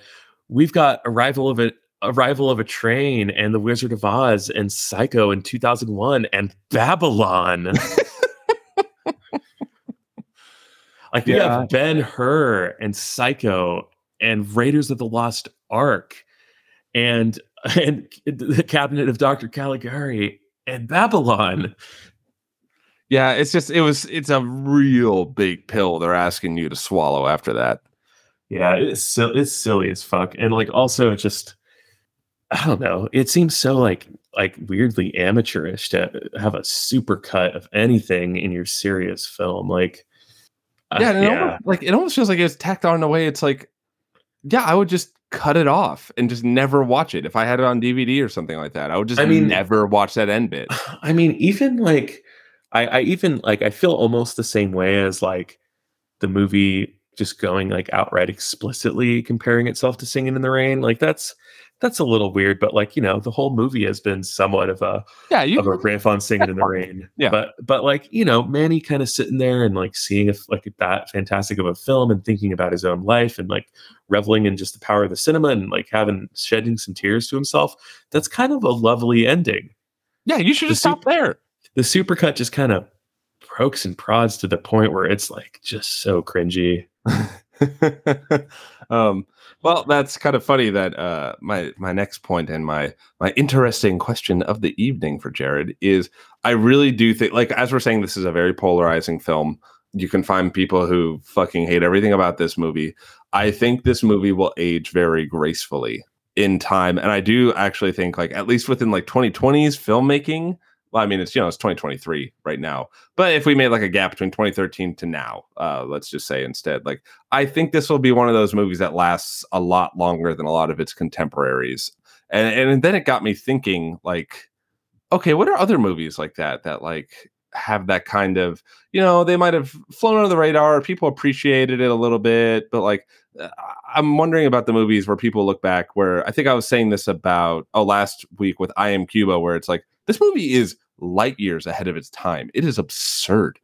we've got arrival of a arrival of a train and the wizard of oz and psycho in 2001 and babylon. *laughs* Like we have ben hur and psycho and raiders of the lost ark and *laughs* and the cabinet of dr caligari and babylon yeah it's just it was it's a real big pill they're asking you to swallow after that Yeah, it's sil- it's silly as fuck, and like also it just I don't know. It seems so like like weirdly amateurish to have a super cut of anything in your serious film. Like, uh, yeah, it almost, like it almost feels like it's tacked on in a way. It's like, yeah, I would just cut it off and just never watch it if I had it on DVD or something like that. I would just I mean- never watch that end bit. *sighs* I mean, even like I, I even like I feel almost the same way as like the movie just going like outright explicitly comparing itself to Singing in the Rain. Like that's that's a little weird, but like you know, the whole movie has been somewhat of a Yeah, you of a riff on Singing in the *laughs* Rain. Yeah. But but like, you know, Manny kind of sitting there and like seeing if like that fantastic of a film and thinking about his own life and like reveling in just the power of the cinema and like having shedding some tears to himself. That's kind of a lovely ending. yeah, you should The just stop there. The supercut just kind of pokes and prods to the point where it's like just so cringy. *laughs* *laughs* um, well, that's kind of funny that uh, my my next point and my my interesting question of the evening for Jared is I really do think like as we're saying this is a very polarizing film. You can find people who fucking hate everything about this movie. I think this movie will age very gracefully in time, and I do actually think like at least within like 2020s filmmaking. Well, I mean, it's you know it's 2023 right now, but if we made like a gap between 2013 to now, uh, let's just say instead, like I think this will be one of those movies that lasts a lot longer than a lot of its contemporaries. And and then it got me thinking like okay, what are other movies like that that like have that kind of, you know, they might have flown under the radar, people appreciated it a little bit, but like uh, I'm wondering about the movies where people look back where I think I was saying this about oh last week with I Am Cuba where it's like this movie is light years ahead of its time. It is absurd.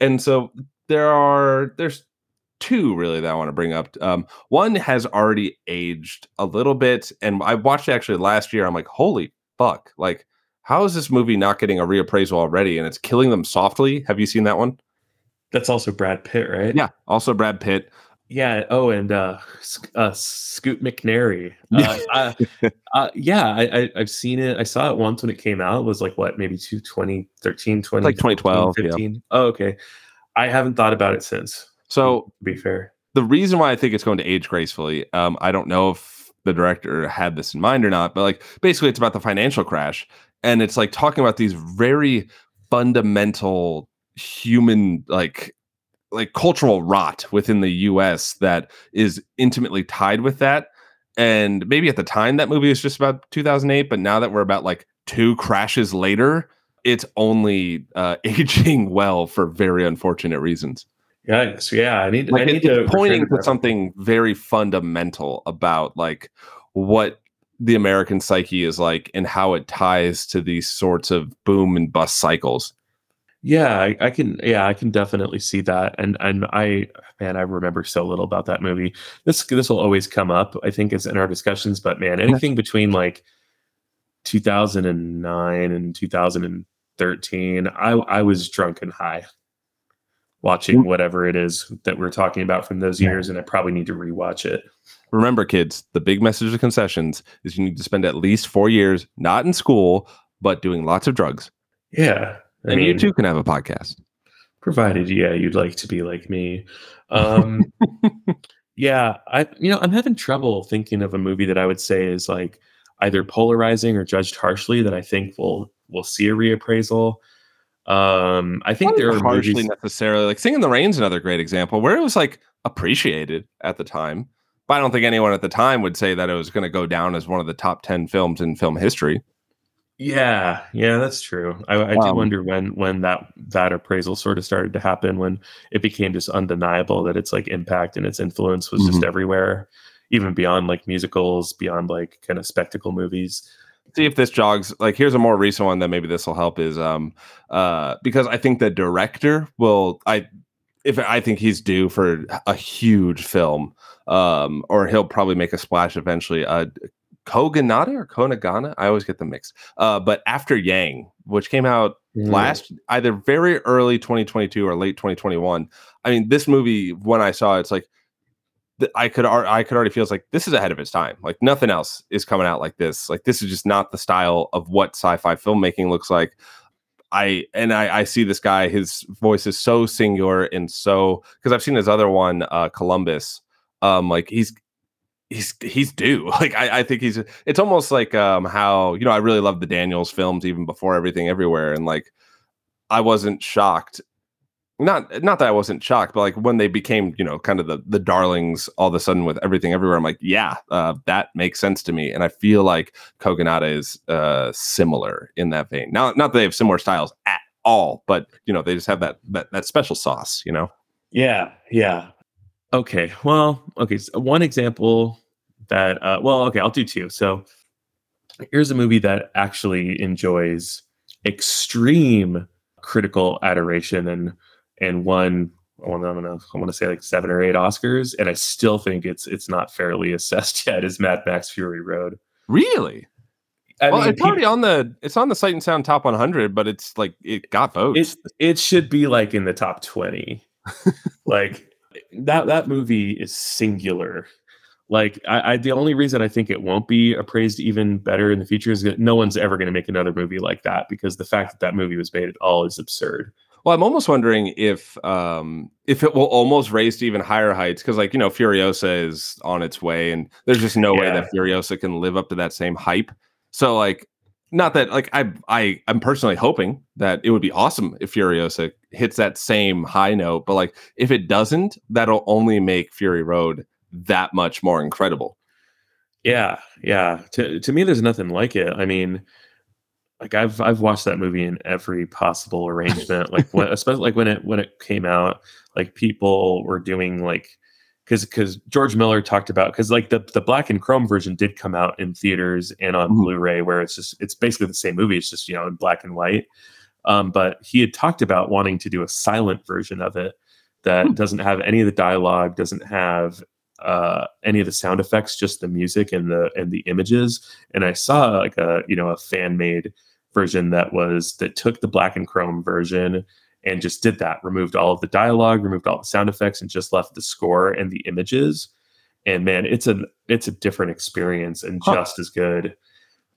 And so there are there's two really that I want to bring up. Um, one has already aged a little bit, and I watched it actually last year. I'm like, holy fuck! Like, how is this movie not getting a reappraisal already? And it's killing them softly. Have you seen that one? That's also Brad Pitt, right? Yeah. Also, Brad Pitt. Yeah. Oh, and uh, uh Scoot McNairy. *laughs* Uh, uh, uh, yeah, I, I I've seen it. I saw it once when it came out. It was like what, maybe two, 2013, 20, Like 2012, yeah. 15. Oh, okay. I haven't thought about it since. So To be fair. the reason why I think it's going to age gracefully, um, I don't know if the director had this in mind or not, but like basically it's about the financial crash. And it's like talking about these very fundamental human like like cultural rot within the US that is intimately tied with that. And maybe at the time that movie was just about 2008, but now that we're about like two crashes later, it's only uh, *laughs* aging well for very unfortunate reasons Yeah. So yeah, I need, I need to pointing to something very fundamental about like what the American psyche is like and how it ties to these sorts of boom and bust cycles. Yeah, I, I can. Yeah, I can definitely see that. And and I, man, I remember so little about that movie. This this will always come up, I think, as in our discussions. But man, anything between like 2009 and 2013, I I was drunk and high watching whatever it is that we're talking about from those years, and I probably need to rewatch it. Remember, kids, the big message of concessions is you need to spend at least four years not in school, but doing lots of drugs. Yeah, I and mean, you too can have a podcast, provided yeah you'd like to be like me. Um, *laughs* yeah, I you know I'm having trouble thinking of a movie that I would say is like either polarizing or judged harshly that I think will will see a reappraisal. Um, I think there are harshly movies... necessarily like Singing in the Rain's another great example where it was like appreciated at the time, but I don't think anyone at the time would say that it was going to go down as one of the top ten films in film history. Yeah, yeah, that's true. I, I um, do wonder when when that that appraisal sort of started to happen when it became just undeniable that its like impact and its influence was mm-hmm. just everywhere, even beyond like musicals, beyond like kind of spectacle movies see if this jogs like here's a more recent one that maybe this will help is um uh because i think the director will i if i think he's due for a huge film um or he'll probably make a splash eventually uh Kogonada or konagana i always get them mixed uh but after yang which came out mm. last either very early 2022 or late 2021 i mean this movie when i saw it, it's like I could I could already feel it's like this is ahead of its time. Like nothing else is coming out like this. Like this is just not the style of what sci-fi filmmaking looks like. I and I, I see this guy. His voice is so singular and so because I've seen his other one, uh, Columbus. Um, like he's he's he's due. *laughs* Like I, I think he's. It's almost like um how you know I really love the Daniels films even before everything everywhere and like I wasn't shocked not not that I wasn't shocked, but like when they became, you know, kind of the the darlings all of a sudden with everything everywhere, I'm like, yeah, uh, that makes sense to me. And I feel like Kogonada is uh, similar in that vein. Now, not that they have similar styles at all, but you know, they just have that that that special sauce, you know. Yeah, yeah. Okay, well, okay. So one example that, uh, well, okay, I'll do two. So here's a movie that actually enjoys extreme critical adoration and and won I want to I want to say like seven or eight Oscars, and I still think it's it's not fairly assessed *laughs* yet Is Mad Max Fury Road. Really? I well, mean, it's already on the it's on the Sight and Sound Top 100, but it's like it got votes. It, it should be like in the top 20. *laughs* like that that movie is singular. Like I, I, the only reason I think it won't be appraised even better in the future is that no one's ever going to make another movie like that because the fact that that movie was made at all is absurd. Well, I'm almost wondering if um if it will almost raise to even higher heights because like you know Furiosa is on its way and there's just no yeah. way that Furiosa can live up to that same hype. So like not that like I I I'm personally hoping that it would be awesome if Furiosa hits that same high note, but like if it doesn't, that'll only make Fury Road that much more incredible. Yeah, yeah. To to me, there's nothing like it. I mean, like I've I've watched that movie in every possible arrangement. like when, *laughs* especially like when it when it came out, like people were doing like because because George Miller talked about because like the the black and chrome version did come out in theaters and on mm-hmm. Blu-ray where it's just it's basically the same movie. It's just you know in black and white. Um, but he had talked about wanting to do a silent version of it that mm-hmm. doesn't have any of the dialogue, doesn't have uh, any of the sound effects, just the music and the and the images. And I saw like a you know a fan made version that was that took the black and chrome version and just did that removed all of the dialogue removed all the sound effects and just left the score and the images and man it's a it's a different experience and huh. just as good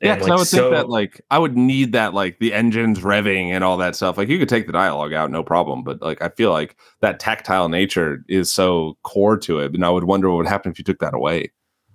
yeah, because like, I would so, think that like I would need that like the engines revving and all that stuff. Like you could take the dialogue out, no problem. But like I feel like that tactile nature is so core to it, and I would wonder what would happen if you took that away.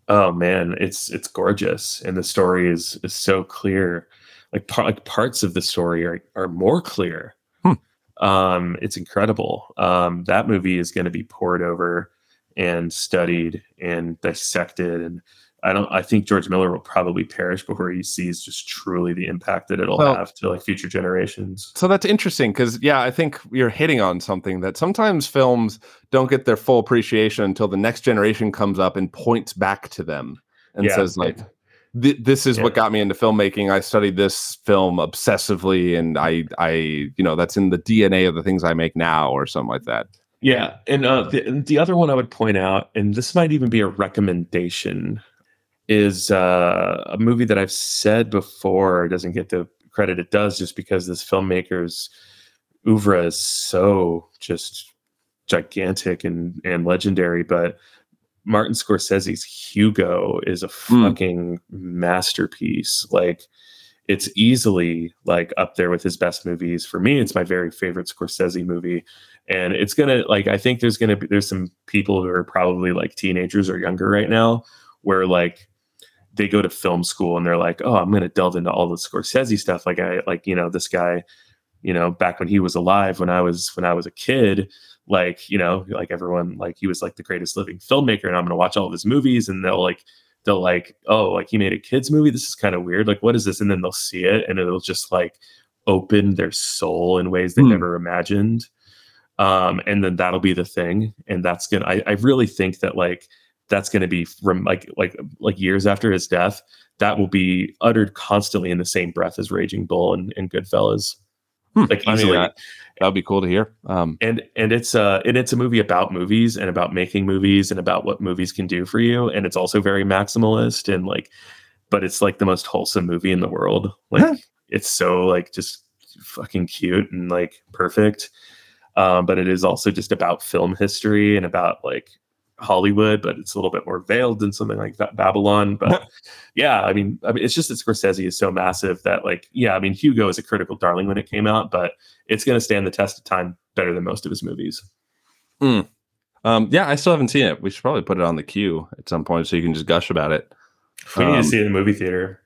Oh man, it's it's gorgeous, and the story is is so clear like, par- like parts of the story are, are more clear. Hmm. Um, it's incredible. Um, that movie is going to be poured over and studied and dissected. And I don't, I think George Miller will probably perish before he sees just truly the impact that it'll well, have to like future generations. So that's interesting because, yeah, I think you're hitting on something that sometimes films don't get their full appreciation until the next generation comes up and points back to them and yeah, says, like, this is Yeah. what got me into filmmaking. I studied this film obsessively, and I, I, you know, that's in the DNA of the things I make now, or something like that. Yeah, and uh, the the other one I would point out, and this might even be a recommendation, is uh, a movie that I've said before doesn't get the credit it does just because this filmmaker's oeuvre is so just gigantic and and legendary. But Martin Scorsese's Hugo is a Hmm. fucking masterpiece. Like it's easily like up there with his best movies. For me, it's my very favorite Scorsese movie. And it's gonna like I think there's gonna be there's some people who are probably like teenagers or younger right now where like they go to film school and they're like, oh, I'm gonna delve into all the Scorsese stuff. Like I like, you know, this guy, you know, back when he was alive, when I was when I was a kid, like, you know, like everyone, like he was like the greatest living filmmaker, and I'm gonna watch all of his movies, and they'll like they'll like, oh, like he made a kids movie. This is kind of weird. Like, what is this? And then they'll see it, and it'll just like open their soul in ways they Hmm. never imagined. Um, and then that'll be the thing, and that's gonna. I, I really think that like that's gonna be from like like like years after his death. That will be uttered constantly in the same breath as Raging Bull and, and Goodfellas. Hmm. Like I mean, easily that would be cool to hear. Um, and and it's uh and it's a movie about movies and about making movies and about what movies can do for you and it's also very maximalist and like but it's like the most wholesome movie in the world like Huh. it's so like just fucking cute and like perfect um but it is also just about film history and about like Hollywood, but it's a little bit more veiled than something like that Babylon. But yeah, I mean, I mean, it's just that Scorsese is so massive that, like, yeah, I mean, Hugo is a critical darling when it came out, but it's going to stand the test of time better than most of his movies. um, yeah, I still haven't seen it. We should probably put it on the queue at some point so you can just gush about it. We need Um, to see it in a movie theater.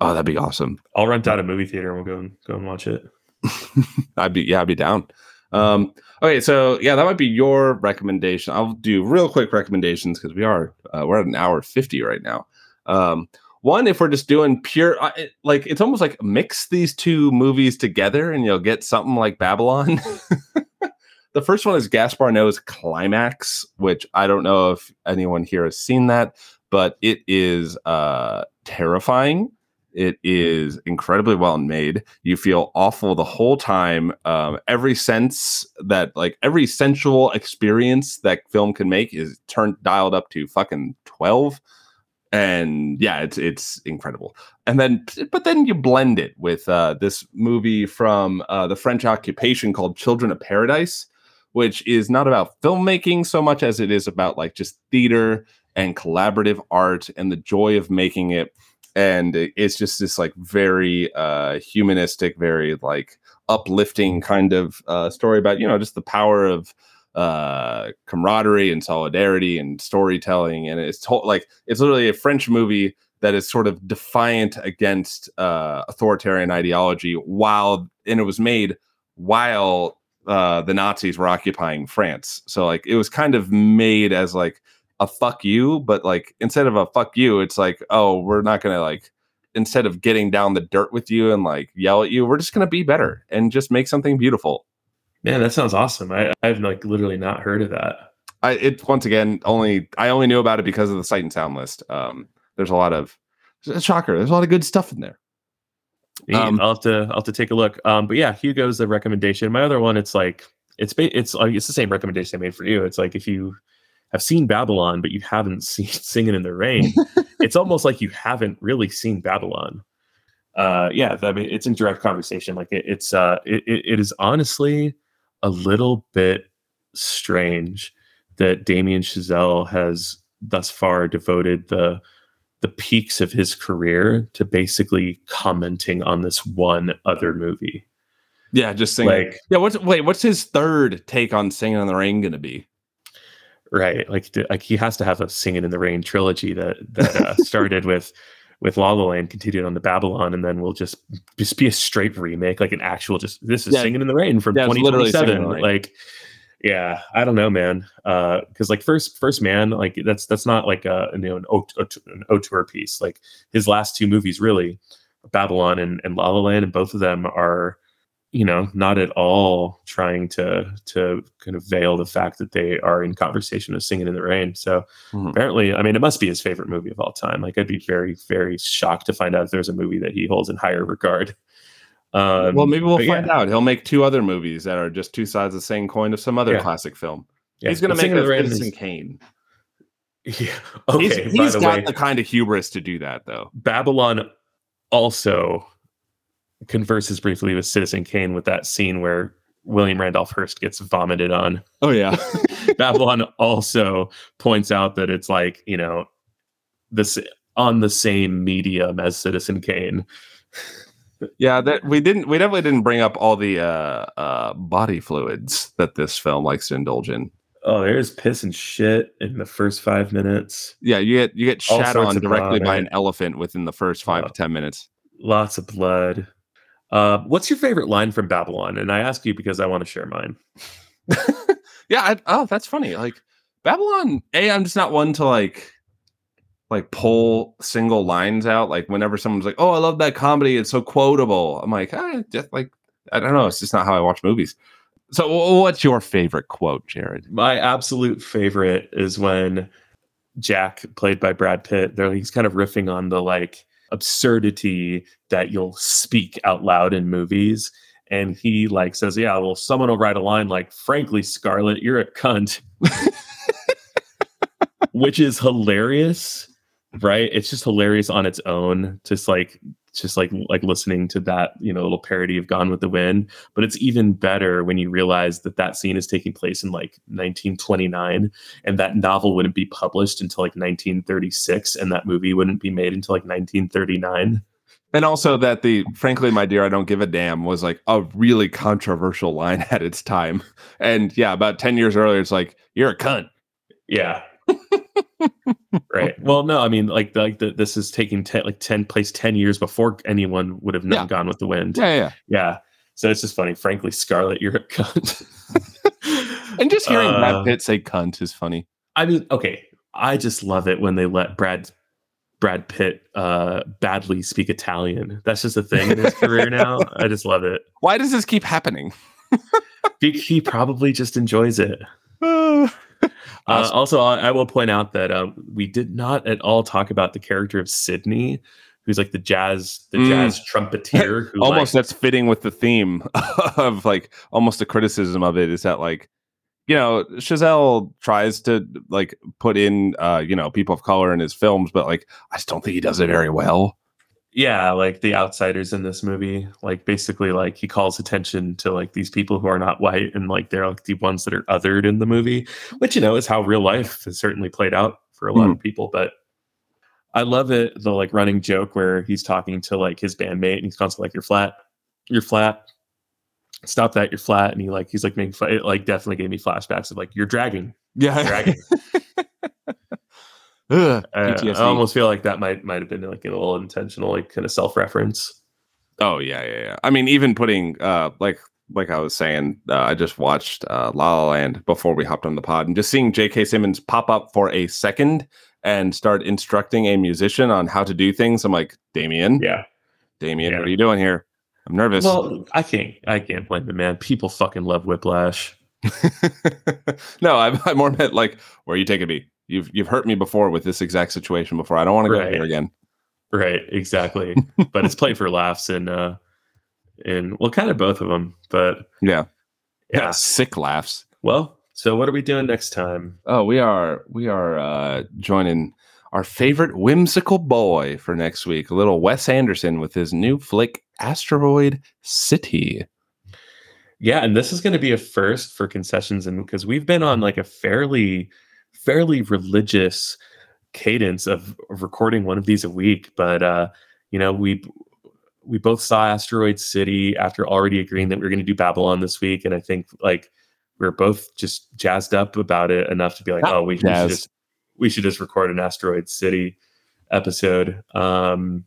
Oh, that'd be awesome. I'll rent out a movie theater and we'll go and go and watch it. *laughs* I'd be yeah, I'd be down. Um, okay, so yeah, that might be your recommendation. I'll do real quick recommendations because we are uh, we're at an hour fifty right now. Um, one, if we're just doing pure, uh, like it's almost like mix these two movies together and you'll get something like Babylon. *laughs* the first one is Gaspar Noé's Climax, which I don't know if anyone here has seen that, but it is uh, terrifying. It is incredibly well made. You feel awful the whole time. Um, every sense that, like, every sensual experience that film can make is turned dialed up to fucking twelve, and yeah, it's it's incredible. And then, but then you blend it with uh, this movie from uh, the French occupation called Children of Paradise, which is not about filmmaking so much as it is about like just theater and collaborative art and the joy of making it and it's just this like very uh humanistic very like uplifting kind of uh story about you know just the power of uh camaraderie and solidarity and storytelling. And it's like it's literally a french movie that is sort of defiant against uh authoritarian ideology while and it was made while uh the nazis were occupying france. So like it was kind of made as like a fuck you, but like instead of a fuck you, it's like, oh, we're not gonna like instead of getting down the dirt with you and like yell at you, we're just gonna be better and just make something beautiful. Man, that sounds awesome. I, I've like literally not heard of that. I it once again only I only knew about it because of the sight and sound list. Um, there's a lot of a shocker. There's a lot of good stuff in there. Um, I'll have to I'll have to take a look. Um, but yeah, Hugo's the recommendation. My other one, it's like it's it's like it's the same recommendation I made for you. It's like if you have seen Babylon but you haven't seen *laughs* Singing in the Rain, *laughs* it's almost like you haven't really seen Babylon. Uh, yeah, I mean it's in direct conversation. Like it, it's uh, it, it it is honestly a little bit strange that Damien Chazelle has thus far devoted the the peaks of his career to basically commenting on this one other movie. Yeah, just singing. Like yeah, what's wait, what's his third take on Singing in the Rain gonna be? Right, like like he has to have a Singing in the Rain trilogy that that uh, started with with La La Land, continued on the Babylon, and then we'll just just be a straight remake, like an actual just this is Yeah. Singing in the Rain from Yeah, it's literally Singing in the 2027. Like yeah, I don't know, man. Uh, because like first first man, like that's that's not like a you know an aut- aut- an auteur piece. Like his last two movies, really, Babylon and, and La La Land, and both of them are you know, not at all trying to to kind of veil the fact that they are in conversation of Singing in the Rain. So Mhm. apparently, I mean, it must be his favorite movie of all time. Like, I'd be very, very shocked to find out if there's a movie that he holds in higher regard. *laughs* Um, well, maybe we'll find yeah. out. He'll make two other movies that are just two sides of the same coin of some other Yeah. classic film. Yeah, He's going to make a Citizen is- Kane. *laughs* Yeah. Okay. he's he's the got way, the kind of hubris to do that, though. Babylon also converses briefly with Citizen Kane with that scene where William Randolph Hearst gets vomited on. Oh yeah, *laughs* Babylon also points out that it's like, you know, this on the same medium as Citizen Kane. yeah. That we didn't. We definitely didn't bring up all the uh, uh, body fluids that this film likes to indulge in. Oh, there's piss and shit in the first five minutes. Yeah, you get you get shat on directly by an elephant within the first five Oh. to ten minutes. Lots of blood. Uh, what's your favorite line from Babylon? And I ask you because I want to share mine. *laughs* yeah. I, oh, that's funny. Like Babylon. A, I'm just not one to like like pull single lines out. Like whenever someone's like, "Oh, I love that comedy. It's so quotable." I'm like, ah, just like I don't know. It's just not how I watch movies. So, what's your favorite quote, Jared? My absolute favorite is when Jack, played by Brad Pitt, there he's kind of riffing on the like absurdity that you'll speak out loud in movies. And he like says, Yeah, well, someone will write a line like, frankly, Scarlett, you're a cunt. *laughs* Which is hilarious, right? It's just hilarious on its own. Just like just like like listening to that, you know, little parody of Gone with the Wind but it's even better when you realize that that scene is taking place in like 1929 and that novel wouldn't be published until like 1936 and that movie wouldn't be made until like 1939 And also that the frankly, my dear, I don't give a damn was like a really controversial line *laughs* at its time. And yeah, about 10 years earlier, it's like, you're a cunt. yeah *laughs* right *laughs* well no i mean like like the, this is taking 10 like 10 place 10 years before anyone would have known Yeah. gone with the wind Yeah, yeah. yeah so it's just funny frankly scarlett you're a cunt *laughs* And just hearing Uh, Brad Pitt say cunt is funny. I mean, okay, I just love it when they let Brad Brad Pitt uh, badly speak Italian. That's just a thing in his career now. *laughs* I just love it. Why does this keep happening? He, he probably just enjoys it. Uh, also, I, I will point out that um, we did not at all talk about the character of Sidney, who's like the jazz the Mm. jazz trumpeter. *laughs* Who almost like, that's fitting with the theme *laughs* of like almost a criticism of it is that like you know Chazelle tries to like put in uh you know people of color in his films but like I just don't think he does it very well yeah, like the outsiders in this movie. Like basically, like he calls attention to like these people who are not white, and like they're like the ones that are othered in the movie, which you know is how real life has certainly played out for a lot hmm. of people. But I love it the like running joke where he's talking to like his bandmate, and he's constantly like, "You're flat, you're flat." Stop that! You're flat, and he like he's like making fun. It like definitely gave me flashbacks of like you're dragging, yeah dragging. *laughs* Ugh, I, I almost feel like that might might have been like a little intentional, like kind of self reference. Oh yeah, yeah, yeah. I mean, even putting uh like like I was saying, uh, I just watched uh, La La Land before we hopped on the pod, and just seeing J.K. Simmons pop up for a second and start instructing a musician on how to do things. I'm like, Damien, Yeah. Damien, Yeah. what are you doing here? I'm nervous. Well, I can't. I can't blame the man. People fucking love Whiplash. *laughs* no, I, I more meant like, where are you taking me? You've you've hurt me before with this exact situation before. I don't want to go here again. Right. Exactly. *laughs* but it's played for laughs and uh, and well, kind of both of them. But Yeah, yeah. sick laughs. Well, so what are we doing next time? Oh, we are we are uh joining our favorite whimsical boy for next week, a little Wes Anderson with his new flick Asteroid City. Yeah, and this is going to be a first for concessions, and because we've been on like a fairly, fairly religious cadence of, of recording one of these a week, but uh, you know, we we both saw Asteroid City after already agreeing that we are going to do Babylon this week, and I think like we are both just jazzed up about it enough to be like, oh, we, we should just we should just record an Asteroid City episode. Um,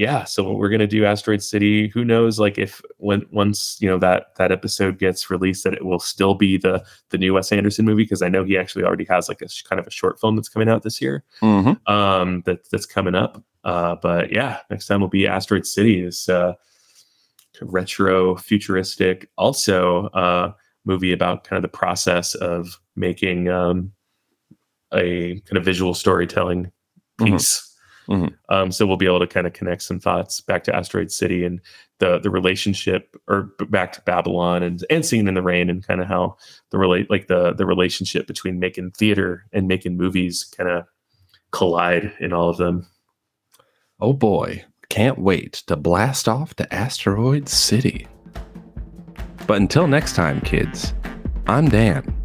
yeah so we're gonna do asteroid city who knows like if when once you know that that episode gets released that it will still be the the new wes anderson movie because i know he actually already has like a sh- kind of a short film that's coming out this year Mm-hmm. um that that's coming up uh but yeah next time will be asteroid city is uh retro, futuristic. Also, uh, movie about kind of the process of making um, a kind of visual storytelling Mhm. piece. Mhm. Um, so we'll be able to kind of connect some thoughts back to Asteroid City and the the relationship, or back to Babylon and and Singing in the Rain, and kind of how the relate like the the relationship between making theater and making movies kind of collide in all of them. Oh boy, can't wait to blast off to Asteroid City. But until next time, kids, I'm Dan.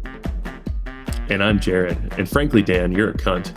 And I'm Jared, and frankly, Dan, you're a cunt.